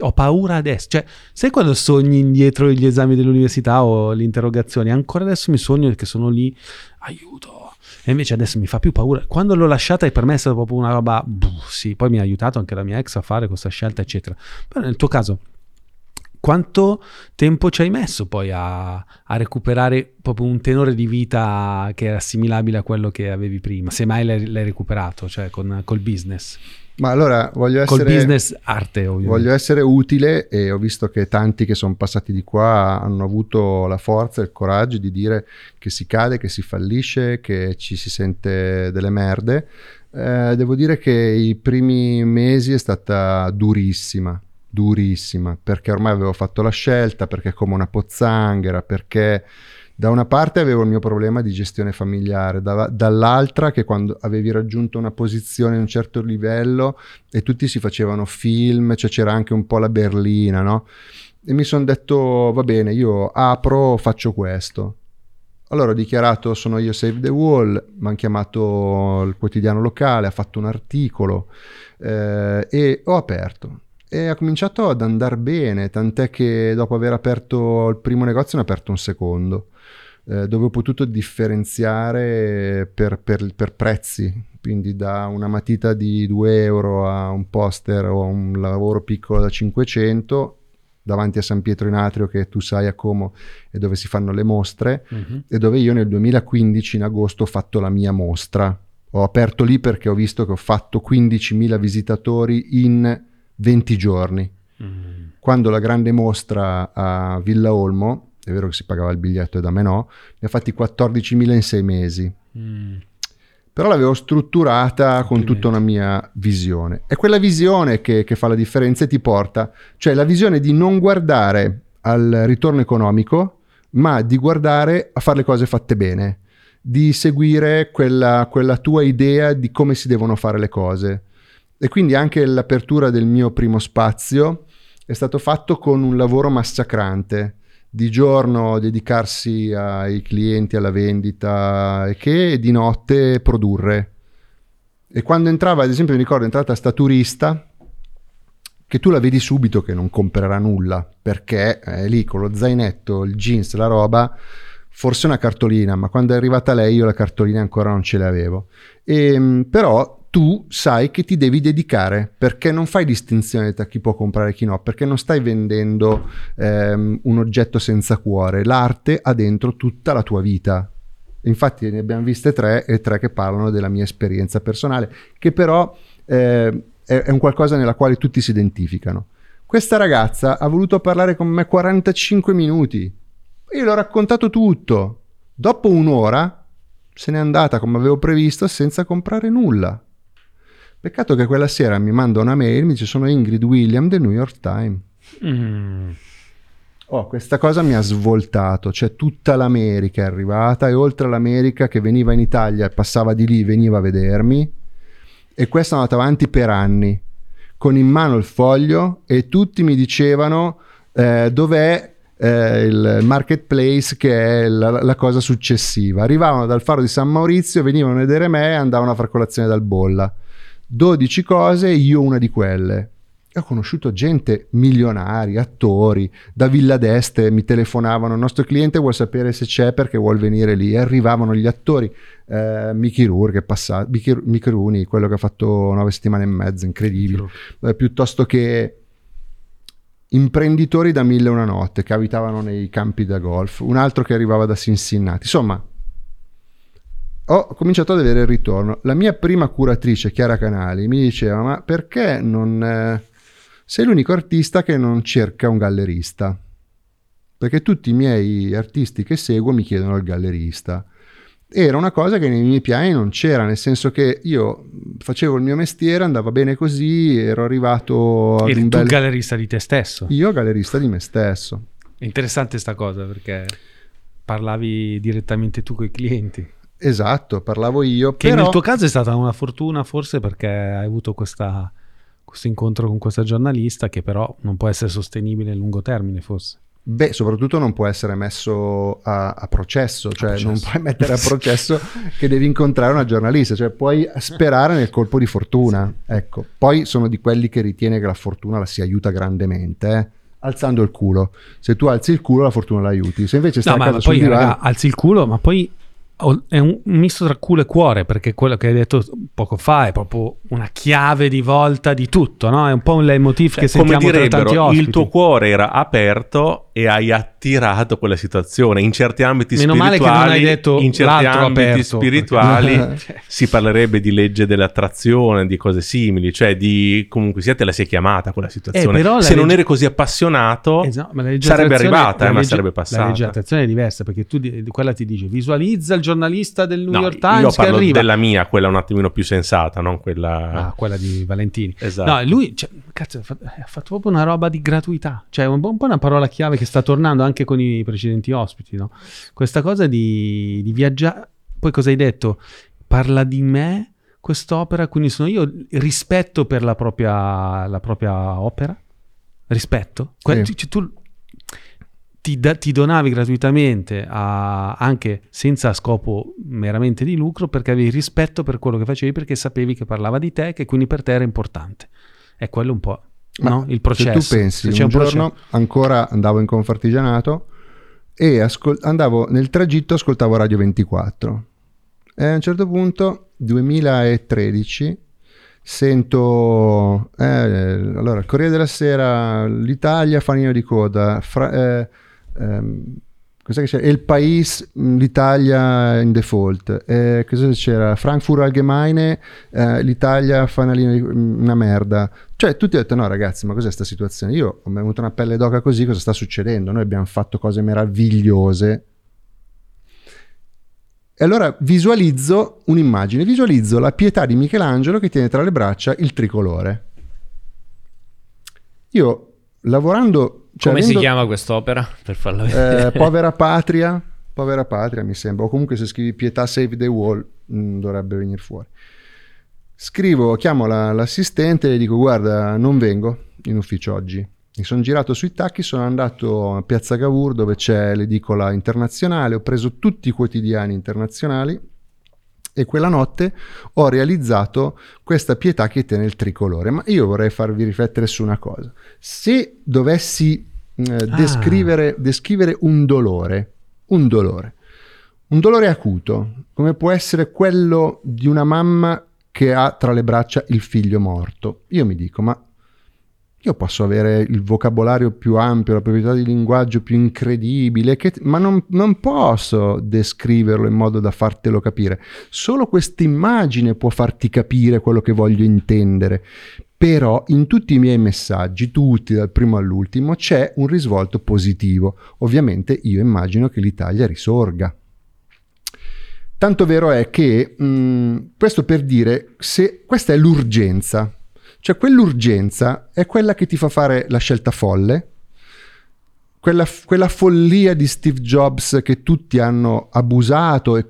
Ho paura adesso, cioè, sai quando sogni indietro gli esami dell'università o le interrogazioni? Ancora adesso mi sogno che sono lì, aiuto. E invece adesso mi fa più paura. Quando l'ho lasciata, per me è stata proprio una roba. buh, sì, poi mi ha aiutato anche la mia ex a fare questa scelta, eccetera. Però nel tuo caso, quanto tempo ci hai messo poi a, a recuperare proprio un tenore di vita che era assimilabile a quello che avevi prima? Se mai l'hai, l'hai recuperato, cioè con, col business. Ma allora voglio Col essere, business arte, ovviamente. voglio essere utile e ho visto che tanti che sono passati di qua hanno avuto la forza e il coraggio di dire che si cade, che si fallisce, che ci si sente delle merde. Eh, devo dire che i primi mesi è stata durissima, durissima, perché ormai avevo fatto la scelta, perché come una pozzanghera, perché da una parte avevo il mio problema di gestione familiare, da- dall'altra che quando avevi raggiunto una posizione un certo livello e tutti si facevano film, cioè c'era anche un po' la berlina, no? E mi sono detto, va bene, io apro, faccio questo. Allora ho dichiarato, sono io Save the Wall, mi hanno chiamato il quotidiano locale, ha fatto un articolo eh, e ho aperto. E ha cominciato ad andare bene, tant'è che dopo aver aperto il primo negozio ne ho aperto un secondo, eh, dove ho potuto differenziare per, per- per prezzi, quindi da una matita di 2 euro a un poster o un lavoro piccolo da 500 davanti a San Pietro in Atrio che tu sai a Como è dove si fanno le mostre Mhm. e dove io nel 2015 in agosto ho fatto la mia mostra. Ho aperto lì perché ho visto che ho fatto 15.000 visitatori in 20 giorni. Mm. Quando la grande mostra a Villa Olmo, è vero che si pagava il biglietto e da me no, ne ho fatti 14.000 in sei mesi. Mm. Però l'avevo strutturata con tutta una mia visione. È quella visione che, che fa la differenza e ti porta, cioè la visione di non guardare al ritorno economico, ma di guardare a fare le cose fatte bene, di seguire quella, quella tua idea di come si devono fare le cose. E quindi anche l'apertura del mio primo spazio è stato fatto con un lavoro massacrante. Di giorno dedicarsi ai clienti, alla vendita e che di notte produrre. E quando entrava, ad esempio, mi ricordo, è entrata sta turista che tu la vedi subito che non comprerà nulla, perché è lì con lo zainetto, il jeans, la roba, forse una cartolina, ma quando è arrivata lei io la cartolina ancora non ce l'avevo. E, però tu sai che ti devi dedicare perché non fai distinzione tra chi può comprare e chi no, perché non stai vendendo ehm, un oggetto senza cuore, l'arte ha dentro tutta la tua vita. Infatti ne abbiamo viste tre e tre che parlano della mia esperienza personale, che però eh, è, è un qualcosa nella quale tutti si identificano. Questa ragazza ha voluto parlare con me 45 minuti. Io l'ho raccontato tutto. Dopo un'ora se n'è andata come avevo previsto senza comprare nulla. Peccato che quella sera mi manda una mail, mi dice sono Ingrid William del New York Times. Mm. Oh, questa cosa mi ha svoltato, cioè tutta l'America è arrivata e oltre all'America che veniva in Italia e passava di lì, veniva a vedermi e questo è andato avanti per anni, con in mano il foglio e tutti mi dicevano eh, dov'è eh, il marketplace che è la, la, cosa successiva. Arrivavano dal faro di San Maurizio, venivano a vedere me e andavano a far colazione dal bolla. 12 cose, io una di quelle. E ho conosciuto gente, milionari, attori, da Villa d'Este mi telefonavano, il nostro cliente vuole sapere se c'è perché vuole venire lì, e arrivavano gli attori, eh, Mickey Rourke è passato, Mickey, Mickey Rooney, quello che ha fatto nove settimane e mezza, incredibile, eh, piuttosto che imprenditori da mille e una notte che abitavano nei campi da golf, un altro che arrivava da Cincinnati, insomma ho cominciato ad avere il ritorno. La mia prima curatrice, Chiara Canali, mi diceva: Ma perché non eh, sei l'unico artista che non cerca un gallerista? Perché tutti i miei artisti che seguo mi chiedono il gallerista. Era una cosa che nei miei piani non c'era, nel senso che io facevo il mio mestiere, andava bene così, ero arrivato ad Eri tu bel... gallerista di te stesso. Io gallerista di me stesso. È interessante sta cosa perché parlavi direttamente tu con i clienti. Esatto, parlavo io. Che però... nel tuo caso è stata una fortuna forse perché hai avuto questa, questo incontro con questa giornalista che però non può essere sostenibile a lungo termine forse. Beh, soprattutto non può essere messo a, a processo, cioè a processo. non puoi mettere a processo che devi incontrare una giornalista, cioè puoi sperare nel colpo di fortuna. Sì. Ecco, poi sono di quelli che ritiene che la fortuna la si aiuta grandemente, eh? alzando il culo. Se tu alzi il culo, la fortuna la aiuti. Se invece stai no, a casa ma poi raga, alzi il culo, ma poi è un misto tra culo e cuore, perché quello che hai detto poco fa è proprio una chiave di volta di tutto, no? È un po' un leitmotiv cioè, che sentiamo tra tanti il tuo cuore era aperto e hai attirato quella situazione. In certi ambiti Meno spirituali, male che non hai detto in certi ambiti aperto, spirituali perché... si parlerebbe di legge dell'attrazione, di cose simili, cioè di comunque sia te la sei chiamata quella situazione. Eh, Se legge... non eri così appassionato, esatto, sarebbe arrivata, eh, legge... ma sarebbe passata. La legge è diversa perché tu di... quella ti dice visualizza il giornalista del New no, York Times io parlo che arriva. della mia, quella un attimino più sensata, non quella Ah, quella di Valentini. Esatto. No, lui cioè, cazzo, ha, fatto, ha fatto proprio una roba di gratuità. Cioè, un po', un po' una parola chiave che sta tornando anche con i precedenti ospiti, no? Questa cosa di, di viaggiare. Poi cosa hai detto? Parla di me quest'opera, quindi sono io rispetto per la propria, la propria opera? Rispetto? Que- Sì. cioè, tu ti, da- ti donavi gratuitamente a- anche senza scopo meramente di lucro perché avevi rispetto per quello che facevi perché sapevi che parlava di te che quindi per te era importante. È quello un po' Ma no? il processo. Se tu pensi, Se un, processo- giorno ancora andavo in Confartigianato e ascol- andavo nel tragitto, ascoltavo Radio 24 e a un certo punto, 2013, sento eh, allora Corriere della Sera, l'Italia fanino di coda, fra- eh, ehm, cos'è che c'era? Il País, mh, l'Italia in default, eh, cosa c'era? Frankfurt Allgemeine, eh, l'Italia fanalino di una merda. Cioè, tutti hanno detto: no, ragazzi, ma cos'è questa situazione? Io ho avuto una pelle d'oca così, cosa sta succedendo? Noi abbiamo fatto cose meravigliose. E allora visualizzo un'immagine, visualizzo la pietà di Michelangelo che tiene tra le braccia il tricolore. Io lavorando. Cioè, Come si avendo- chiama quest'opera? Per farla vedere. eh, povera patria, povera patria mi sembra, o comunque se scrivi pietà save the wall mh, dovrebbe venire fuori. Scrivo, chiamo la- l'assistente e dico guarda non vengo in ufficio oggi. Mi sono girato sui tacchi, sono andato a Piazza Cavour dove c'è l'edicola internazionale, ho preso tutti i quotidiani internazionali E quella notte ho realizzato questa pietà che tiene il tricolore. Ma io vorrei farvi riflettere su una cosa. Se dovessi eh, Ah. descrivere, descrivere un dolore, un dolore, un dolore acuto, come può essere quello di una mamma che ha tra le braccia il figlio morto, io mi dico, ma io posso avere il vocabolario più ampio, la proprietà di linguaggio più incredibile, che- ma non, non posso descriverlo in modo da fartelo capire. Solo questa immagine può farti capire quello che voglio intendere. Però in tutti i miei messaggi, tutti dal primo all'ultimo, c'è un risvolto positivo. Ovviamente io immagino che l'Italia risorga. Tanto vero è che, mh, questo per dire, se questa è l'urgenza, cioè quell'urgenza è quella che ti fa fare la scelta folle, quella, quella follia di Steve Jobs che tutti hanno abusato e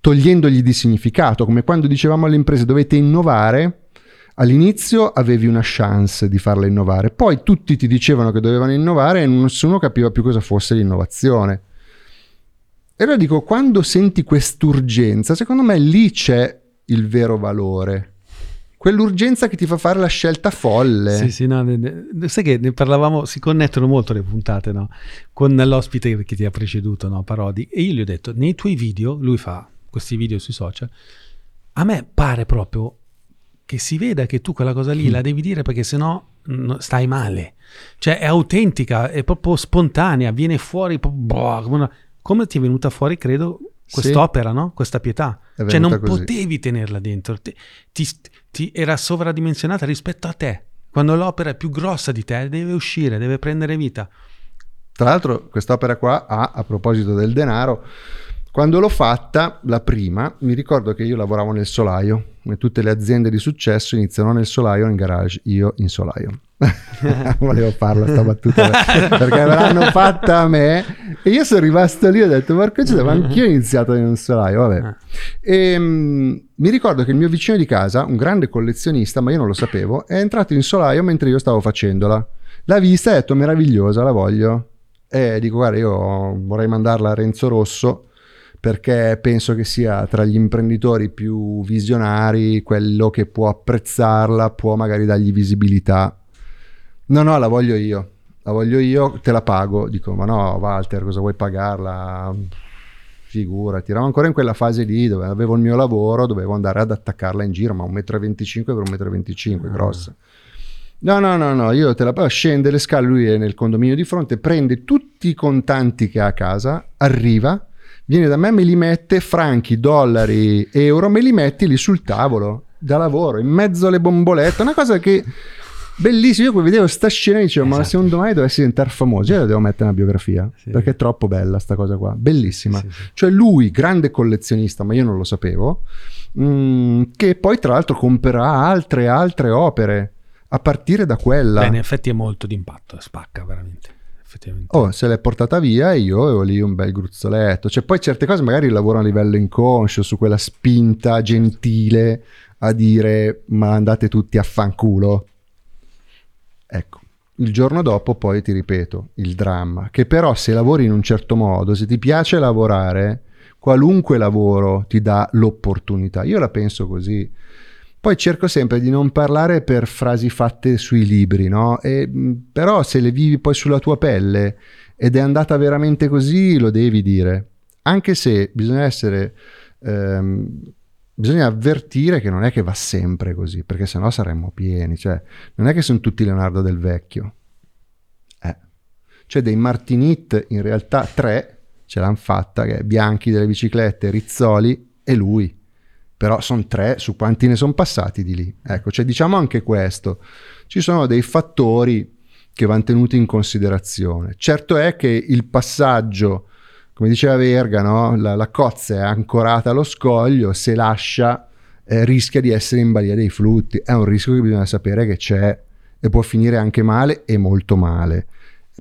togliendogli di significato, come quando dicevamo alle imprese dovete innovare, all'inizio avevi una chance di farla innovare, poi tutti ti dicevano che dovevano innovare e nessuno capiva più cosa fosse l'innovazione. E allora dico, quando senti quest'urgenza, secondo me lì c'è il vero valore. Quell'urgenza che ti fa fare la scelta folle. Sì, sì, no, ne- ne- sai che ne parlavamo, si connettono molto le puntate, no? Con l'ospite che ti ha preceduto, no? Parodi. E io gli ho detto, nei tuoi video, lui fa questi video sui social, a me pare proprio che si veda che tu quella cosa lì la devi dire perché sennò mm, stai male. Cioè è autentica, è proprio spontanea, viene fuori, boh, come, una- come ti è venuta fuori, credo, Sì. quest'opera, no? Questa pietà. Cioè non così. potevi tenerla dentro, ti, ti- ti- era sovradimensionata rispetto a te. Quando l'opera è più grossa di te, deve uscire, deve prendere vita. Tra l'altro, quest'opera qua ha, a proposito del denaro, quando l'ho fatta, la prima, mi ricordo che io lavoravo nel solaio, come tutte le aziende di successo iniziano nel solaio o in garage, io in solaio. Volevo farla sta battuta perché me l'hanno fatta a me e io sono rimasto lì e ho detto Marco Giuseppe, ma anch'io ho iniziato in un solaio, vabbè. E, mm, mi ricordo che il mio vicino di casa, un grande collezionista, ma io non lo sapevo, è entrato in solaio mentre io stavo facendola. L'ha vista e ha detto meravigliosa, la voglio. E dico guarda io vorrei mandarla a Renzo Rosso perché penso che sia tra gli imprenditori più visionari quello che può apprezzarla, può magari dargli visibilità. No, no, la voglio io. La voglio io, te la pago. Dico, ma no, Walter, cosa vuoi pagarla? Figurati, eravamo ancora in quella fase lì dove avevo il mio lavoro, dovevo andare ad attaccarla in giro, ma 1,25 m per 1,25 m, grossa. No, no, no, no, io te la pago, scende le scale, lui è nel condominio di fronte, prende tutti i contanti che ha a casa, arriva, viene da me, me li mette, franchi, dollari, euro, me li metti lì sul tavolo, da lavoro, in mezzo alle bombolette, una cosa che... Bellissimo, io vedevo sta scena e dicevo, ma Esatto. se un domani dovessi diventare famoso, io la devo mettere nella biografia, Sì. perché è troppo bella sta cosa qua, bellissima. Sì, sì. Cioè lui, grande collezionista, ma io non lo sapevo, mm, che poi tra l'altro comprerà altre, altre opere a partire da quella. Beh, in effetti è molto d'impatto, spacca veramente. Effettivamente. Oh, se l'è portata via e io avevo lì un bel gruzzoletto. Cioè, poi certe cose magari lavorano a livello inconscio, su quella spinta gentile a dire ma andate tutti a fanculo. Ecco, il giorno dopo poi ti ripeto, il dramma, che però se lavori in un certo modo, se ti piace lavorare, qualunque lavoro ti dà l'opportunità. Io la penso così. Poi cerco sempre di non parlare per frasi fatte sui libri, no? E, però se le vivi poi sulla tua pelle ed è andata veramente così, lo devi dire. Anche se bisogna essere... ehm, bisogna avvertire che non è che va sempre così, perché sennò saremmo pieni. Cioè, non è che sono tutti Leonardo del Vecchio. Eh. Cioè, dei Martinit, in realtà tre ce l'hanno fatta, che è Bianchi delle biciclette, Rizzoli e lui però sono tre su quanti ne sono passati di lì. Ecco, cioè diciamo anche questo. Ci sono dei fattori che vanno tenuti in considerazione. Certo è che il passaggio, come diceva Verga, no? la, la cozza è ancorata allo scoglio, se lascia eh, rischia di essere in balia dei flutti. È un rischio che bisogna sapere che c'è e può finire anche male e molto male.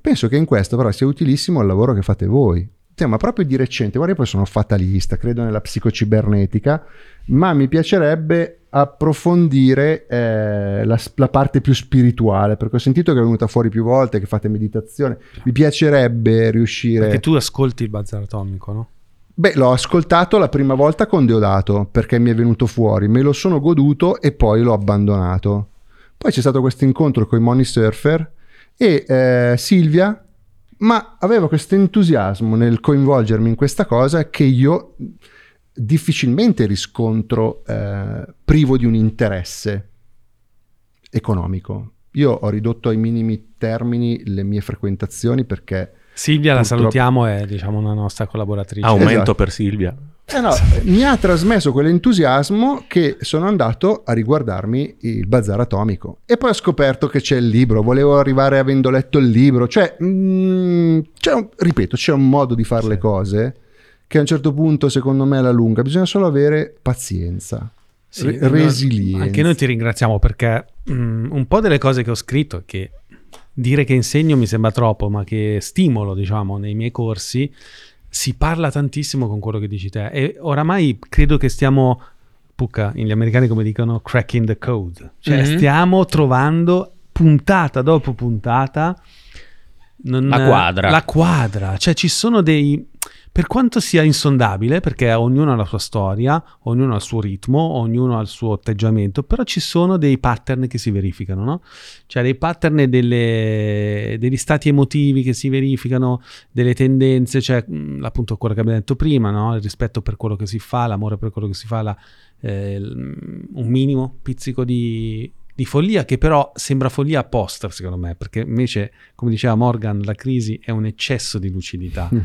Penso che in questo però sia utilissimo il lavoro che fate voi. Sì, ma proprio di recente, guarda, io poi sono fatalista, credo nella psicocibernetica, ma mi piacerebbe approfondire eh, la, la parte più spirituale, perché ho sentito che è venuta fuori più volte, che fate meditazione. Mi piacerebbe riuscire... Perché tu ascolti il bazar atomico, no? Beh, l'ho ascoltato la prima volta con Deodato perché mi è venuto fuori, me lo sono goduto e poi l'ho abbandonato. Poi c'è stato questo incontro con i Money Surfer e eh, Silvia, ma aveva questo entusiasmo nel coinvolgermi in questa cosa che io difficilmente riscontro eh, privo di un interesse economico. Io ho ridotto ai minimi termini le mie frequentazioni perché Silvia la Purtroppo- salutiamo, è diciamo una nostra collaboratrice. Aumento Esatto. per Silvia. Eh no, mi ha trasmesso quell'entusiasmo che sono andato a riguardarmi il Bazar Atomico. E poi ho scoperto che c'è il libro, volevo arrivare avendo letto il libro, cioè, mm, c'è un- ripeto, c'è un modo di fare le cose che a un certo punto secondo me alla lunga. Bisogna solo avere pazienza, Sì, re- resilienza. Anche noi ti ringraziamo perché mm, un po' delle cose che ho scritto, che dire che insegno mi sembra troppo, ma che stimolo, diciamo, nei miei corsi, si parla tantissimo con quello che dici te. E oramai credo che stiamo, Pucca, gli americani come dicono, cracking the code. Cioè Mhm. stiamo trovando puntata dopo puntata non- La quadra. La quadra. Cioè ci sono dei... Per quanto sia insondabile, perché ognuno ha la sua storia, ognuno ha il suo ritmo, ognuno ha il suo atteggiamento, però ci sono dei pattern che si verificano, no? Cioè dei pattern delle- degli stati emotivi che si verificano, delle tendenze, cioè mh, appunto quello che abbiamo detto prima, no? Il rispetto per quello che si fa, l'amore per quello che si fa, la- eh, un minimo pizzico di, di follia che però sembra follia apposta secondo me, perché invece, come diceva Morgan, la crisi è un eccesso di lucidità. Mm.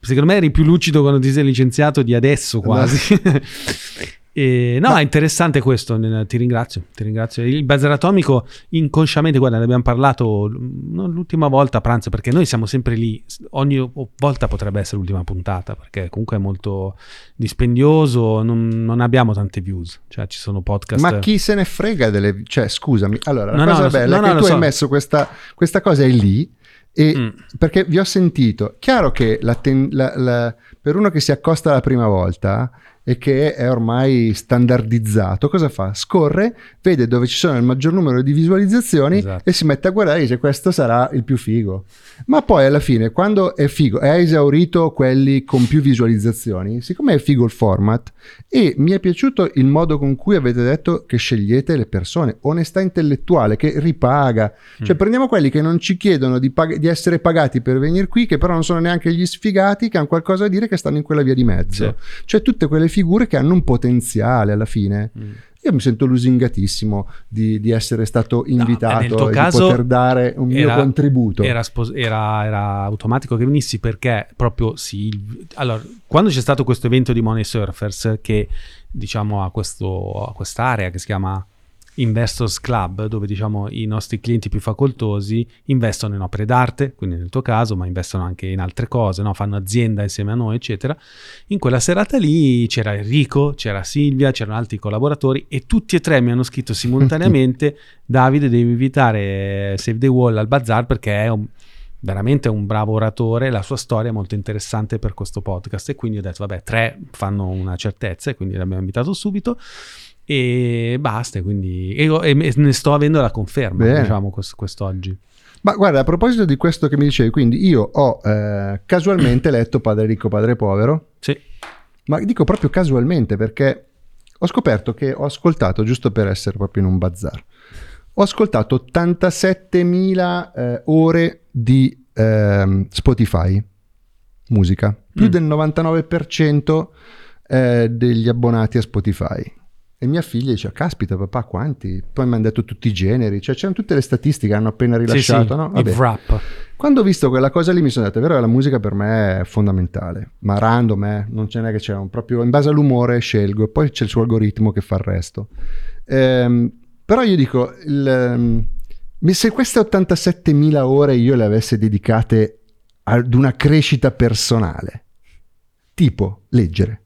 Secondo me eri più lucido quando ti sei licenziato di adesso quasi. E, no, Ma- è interessante questo, ti ringrazio, ti ringrazio. Il bazar atomico inconsciamente, guarda, ne abbiamo parlato non l'ultima volta a pranzo, perché noi siamo sempre lì, ogni volta potrebbe essere l'ultima puntata, perché comunque è molto dispendioso, non, non abbiamo tante views, cioè ci sono podcast... Ma chi se ne frega delle... Cioè, scusami, allora, la No, no, cosa so- bella no, è che no, tu hai so. messo questa, questa cosa è lì e Mm. perché vi ho sentito. Chiaro che la ten- la- la- per uno che si accosta la prima volta e che è ormai standardizzato, cosa fa? Scorre, vede dove ci sono il maggior numero di visualizzazioni Esatto. e si mette a guardare e dice questo sarà il più figo. Ma poi alla fine, quando è figo, è esaurito quelli con più visualizzazioni, siccome è figo il format e mi è piaciuto il modo con cui avete detto che scegliete le persone, onestà intellettuale che ripaga. Cioè prendiamo quelli che non ci chiedono di, pag- di essere pagati per venire qui, che però non sono neanche gli sfigati, che hanno qualcosa da dire, che stanno in quella via di mezzo. Cioè tutte quelle figure che hanno un potenziale alla fine. Mm. Io mi sento lusingatissimo di, di essere stato invitato tuo e di poter dare un mio era- contributo. Era, spos- era- era automatico che venissi perché proprio sì. Allora, quando c'è stato questo evento di Money Surfers, che diciamo ha questo, ha quest'area che si chiama Investors Club, dove diciamo i nostri clienti più facoltosi investono in opere d'arte, quindi nel tuo caso, ma investono anche in altre cose, no? fanno azienda insieme a noi, eccetera. In quella serata lì c'era Enrico, c'era Silvia, c'erano altri collaboratori e tutti e tre mi hanno scritto simultaneamente Davide devi invitare Save the Wall al bazar perché è un- veramente un bravo oratore, la sua storia è molto interessante per questo podcast e quindi ho detto vabbè tre fanno una certezza e quindi l'abbiamo invitato subito e basta, quindi e, e ne sto avendo la conferma Bene. diciamo quest- quest'oggi. Ma guarda, a proposito di questo che mi dicevi, quindi io ho eh, casualmente letto Padre ricco, Padre povero, Sì. ma dico proprio casualmente perché ho scoperto che ho ascoltato, giusto per essere proprio in un bazar, ho ascoltato 87.000 eh, ore di ehm, Spotify, musica, più Mm. del 99% eh, degli abbonati a Spotify. E mia figlia dice, caspita papà quanti? Poi mi hanno detto tutti i generi, cioè c'erano tutte le statistiche, hanno appena Sì, sì, rilasciato, no? il Vabbè. wrap. Quando ho visto quella cosa lì mi sono detto, è vero, la musica per me è fondamentale, ma random, eh, non ce n'è che c'è, un- proprio in base all'umore scelgo, e poi c'è il suo algoritmo che fa il resto. Ehm, però io dico, il, ehm, se queste 87.000 ore io le avessi dedicate ad una crescita personale, tipo leggere,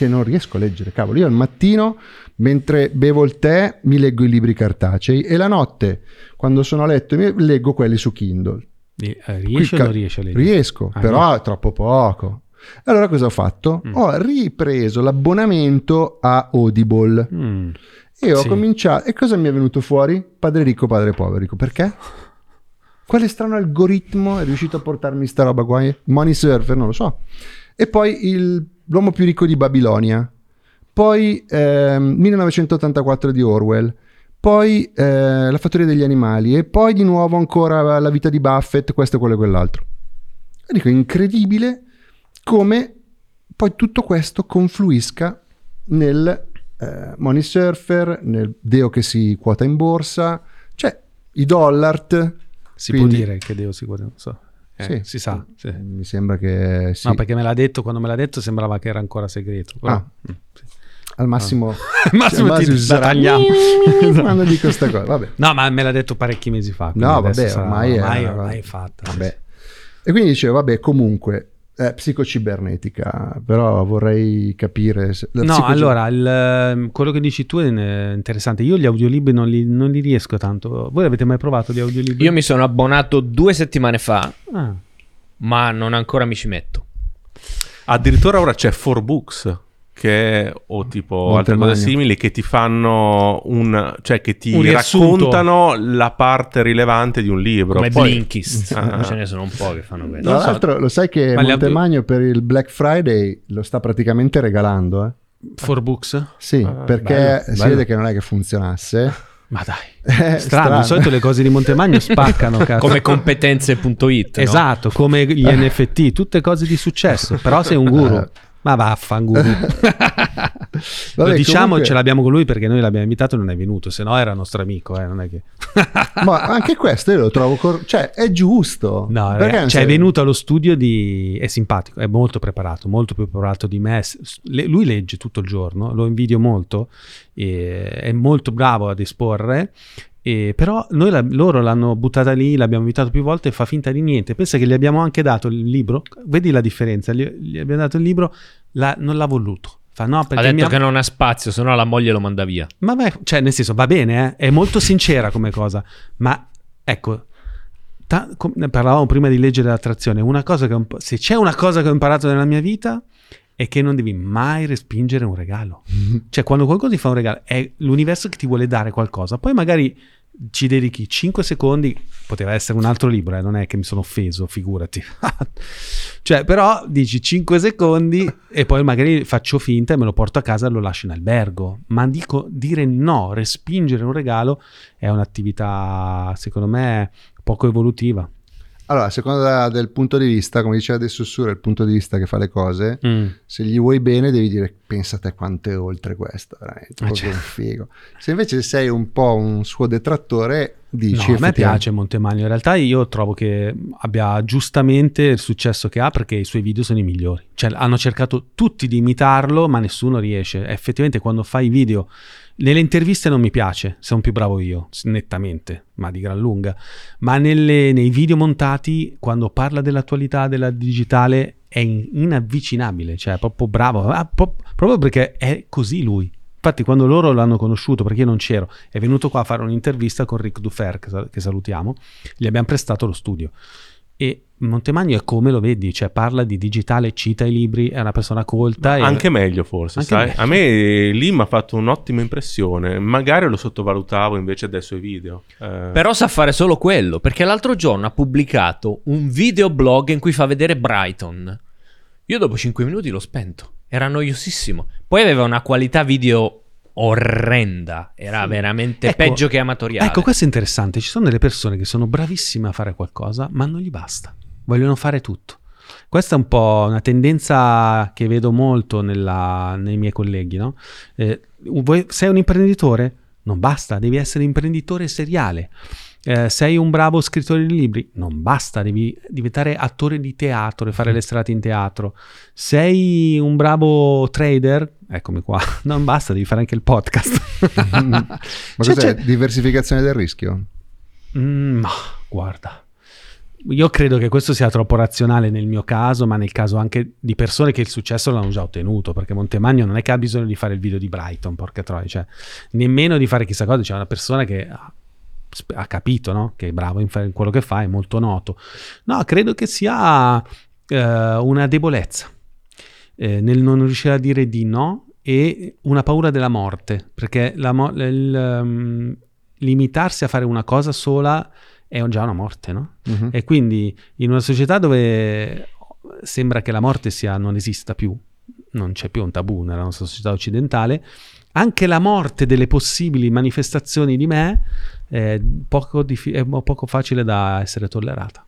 che non riesco a leggere, cavolo, io al mattino mentre bevo il tè mi leggo i libri cartacei e la notte quando sono a letto leggo quelli su Kindle. Eh, Riesci o Qui non ca- riesci a leggere? Riesco, Ah, però è troppo poco. Allora cosa ho fatto? Mm. Ho ripreso l'abbonamento a Audible Mm. e ho Sì. cominciato. E cosa mi è venuto fuori? Padre ricco, padre povero. Dico, perché? Quale strano algoritmo è riuscito a portarmi sta roba qua? Money Surfer, non lo so. e poi il- L'uomo più ricco di Babilonia, poi ehm, 1984 di Orwell, poi eh, La fattoria degli animali e poi di nuovo ancora La vita di Buffett, questo, quello e quell'altro. E dico, incredibile come poi tutto questo confluisca nel eh, Money Surfer, nel Deo che si quota in borsa, cioè i dollar. Si Quindi- può dire che Deo si guarda, non so. Eh, Sì. Si sa, sì. Mi sembra che sì. No, perché me l'ha detto, quando me l'ha detto sembrava che era ancora segreto. Però, Ah. mm, sì. al massimo, Al massimo ti si userà- tagliamo. quando dico questa cosa. Vabbè. No, ma me l'ha detto parecchi mesi fa. No, vabbè, sarà- ormai, ormai, è, ormai è fatta. Vabbè. E quindi dicevo, vabbè, comunque, eh, psicocibernetica, però vorrei capire... Se, No, psicoge- allora, il, ehm, quello che dici tu è interessante. Io gli audiolibri non li, non li riesco tanto. Voi avete mai provato gli audiolibri? Io mi sono abbonato due settimane fa, Ah. ma non ancora mi ci metto. Addirittura ora c'è 4Books che o tipo altre Montemagno. cose simili che ti fanno un cioè che ti Un raccontano la parte rilevante di un libro. Come Poi- Blinkist. Ah. Ce ne sono un po' che fanno questo. Tra l'altro, lo sai che Ma Montemagno per il Black Friday lo sta praticamente regalando, eh? For Books? Sì, Ah, perché bello, si bello. vede che non è che funzionasse. Ma dai. Eh, Strano, di solito le cose di Montemagno spaccano, cazzo. Come competenze.it. no? Esatto, come gli NFT, tutte cose di successo. Però sei un guru. Ma vaffan guru. Lo Vabbè, diciamo, comunque- ce l'abbiamo con lui perché noi l'abbiamo invitato e non è venuto, se no era nostro amico, eh, non è che... Ma anche questo io lo trovo... cor- cioè, è giusto. No, ragazzi, cioè è venuto allo studio di... è simpatico, è molto preparato, molto più preparato di me. Le- Lui legge tutto il giorno, lo invidio molto, è molto bravo ad esporre. E però noi la- loro l'hanno buttata lì, l'abbiamo invitato più volte e fa finta di niente. Pensa che gli abbiamo anche dato il libro, vedi la differenza, gli, gli abbiamo dato il libro, la- non l'ha voluto. Fa no, Ha detto mia- che non ha spazio, se no la moglie lo manda via. Ma beh, cioè, nel senso, va bene, eh, è molto sincera come cosa, ma ecco, ta- com- parlavamo prima di leggere l'attrazione, una cosa che imp- se c'è una cosa che ho imparato nella mia vita è che non devi mai respingere un regalo. Cioè, quando qualcuno ti fa un regalo, è l'universo che ti vuole dare qualcosa, poi magari ci dedichi 5 secondi, poteva essere un altro libro, eh, non è che mi sono offeso, figurati. cioè, però dici 5 secondi e poi magari faccio finta e me lo porto a casa e lo lascio in albergo. Ma dico, dire no, respingere un regalo è un'attività, secondo me, poco evolutiva. Allora, a seconda del punto di vista, come diceva adesso Sura, il punto di vista che fa le cose, Mm. se gli vuoi bene devi dire pensa a te quanto è oltre questo, veramente, Ah, certo. un figo. Se invece sei un po' un suo detrattore, dici No, a me piace Montemagno. In realtà io trovo che abbia giustamente il successo che ha perché i suoi video sono i migliori. Cioè, hanno cercato tutti di imitarlo, ma nessuno riesce. Effettivamente, quando fai i video, nelle interviste non mi piace, sono più bravo io, nettamente, ma di gran lunga. Ma nelle- nei video montati, quando parla dell'attualità della digitale, è in- inavvicinabile. Cioè, è proprio bravo. Ah, pro- proprio perché è così lui. Infatti, quando loro l'hanno conosciuto, perché io non c'ero, è venuto qua a fare un'intervista con Rick Dufer, che salutiamo, gli abbiamo prestato lo studio. E Montemagno è come lo vedi, cioè parla di digitale, cita i libri, è una persona colta. e- Anche meglio forse, Anche sai? meglio. A me lì mi ha fatto un'ottima impressione. Magari lo sottovalutavo invece dai suoi video. Eh, Però sa fare solo quello, perché l'altro giorno ha pubblicato un videoblog in cui fa vedere Brighton. Io dopo 5 minuti l'ho spento, era noiosissimo. Poi aveva una qualità video orrenda, era veramente Ecco, peggio che amatoriale. Ecco, questo è interessante. Ci sono delle persone che sono bravissime a fare qualcosa, ma non gli basta. Vogliono fare tutto. Questa è un po' una tendenza che vedo molto nella- nei miei colleghi, no? Eh, vuoi- sei un imprenditore? Non basta, devi essere imprenditore seriale. Eh, sei un bravo scrittore di libri? Non basta, devi diventare attore di teatro e fare le serate in teatro. Sei un bravo trader? Eccomi qua. Non basta, devi fare anche il podcast. Ma Cioè, cos'è? c'è- Diversificazione del rischio? Mm, ma guarda, io credo che questo sia troppo razionale nel mio caso, ma nel caso anche di persone che il successo l'hanno già ottenuto, perché Montemagno non è che ha bisogno di fare il video di Brighton, porca troia, cioè nemmeno di fare chissà cosa, c'è una persona che ha, ha capito, no? Che è bravo in, in quello che fa, è molto noto. No, credo che sia eh, una debolezza eh, nel non riuscire a dire di no e una paura della morte, perché la il, ehm, limitarsi a fare una cosa sola è già una morte, no? Mhm. E quindi in una società dove sembra che la morte sia, non esista più, non c'è più un tabù nella nostra società occidentale, anche la morte delle possibili manifestazioni di me è poco, diffi- è poco facile da essere tollerata.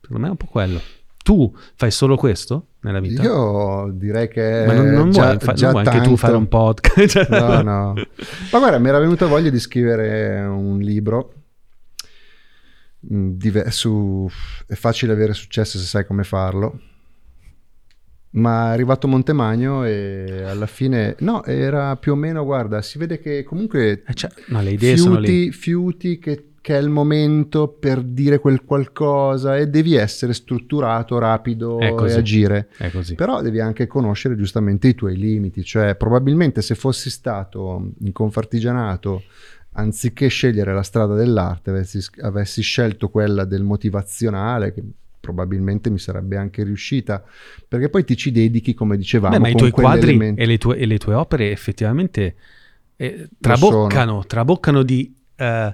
Secondo me è un po' quello. Tu fai solo questo nella vita? Io direi che Ma non, non già, vuoi, fa- già non vuoi anche tu fare un podcast? No, no. Ma guarda, mi era venuta voglia di scrivere un libro dive- su... È facile avere successo se sai come farlo. Ma è arrivato Montemagno e alla fine... No, era più o meno, guarda, si vede che comunque... Eh, cioè, no, le idee sono lì. fiuti, fiuti che, che è il momento per dire quel qualcosa e devi essere strutturato, rapido e agire. È così. Però devi anche conoscere giustamente i tuoi limiti, cioè probabilmente se fossi stato in Confartigianato, anziché scegliere la strada dell'arte, avessi, avessi scelto quella del motivazionale, che probabilmente mi sarebbe anche riuscita, perché poi ti ci dedichi, come dicevamo, Beh, ma i tuoi quadri e le tue, e le tue opere effettivamente eh, traboccano, traboccano di, eh,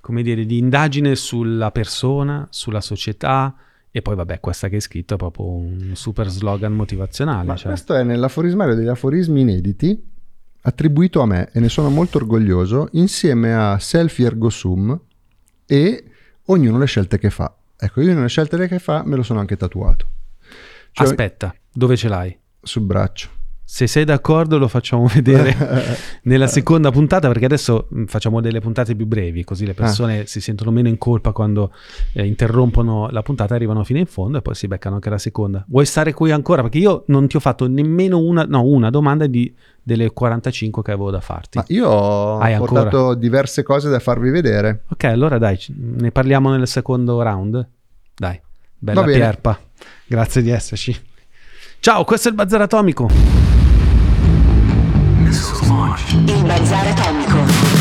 come dire, di indagine sulla persona, sulla società e poi vabbè questa che hai scritto è proprio un super slogan motivazionale. Ma cioè. questo è nell'aforismario degli aforismi inediti, attribuito a me e ne sono molto orgoglioso, insieme a Selfie Ergo Sum e ognuno le scelte che fa. Ecco, io le scelte che fa me lo sono anche tatuato. Cioè, Aspetta, dove ce l'hai? sul braccio. Se sei d'accordo lo facciamo vedere nella seconda puntata perché adesso mh, facciamo delle puntate più brevi così le persone si sentono meno in colpa quando eh, interrompono la puntata arrivano fino in fondo e poi si beccano anche la seconda. Vuoi stare qui ancora? Perché io non ti ho fatto nemmeno una no una domanda di, delle 45 che avevo da farti. Ma io ho Hai ancora? portato diverse cose da farvi vedere. ok allora dai ne parliamo nel secondo round. Dai bella. Pierpa. Grazie di esserci. Ciao questo è il Bazar Atomico Il bazar atomico.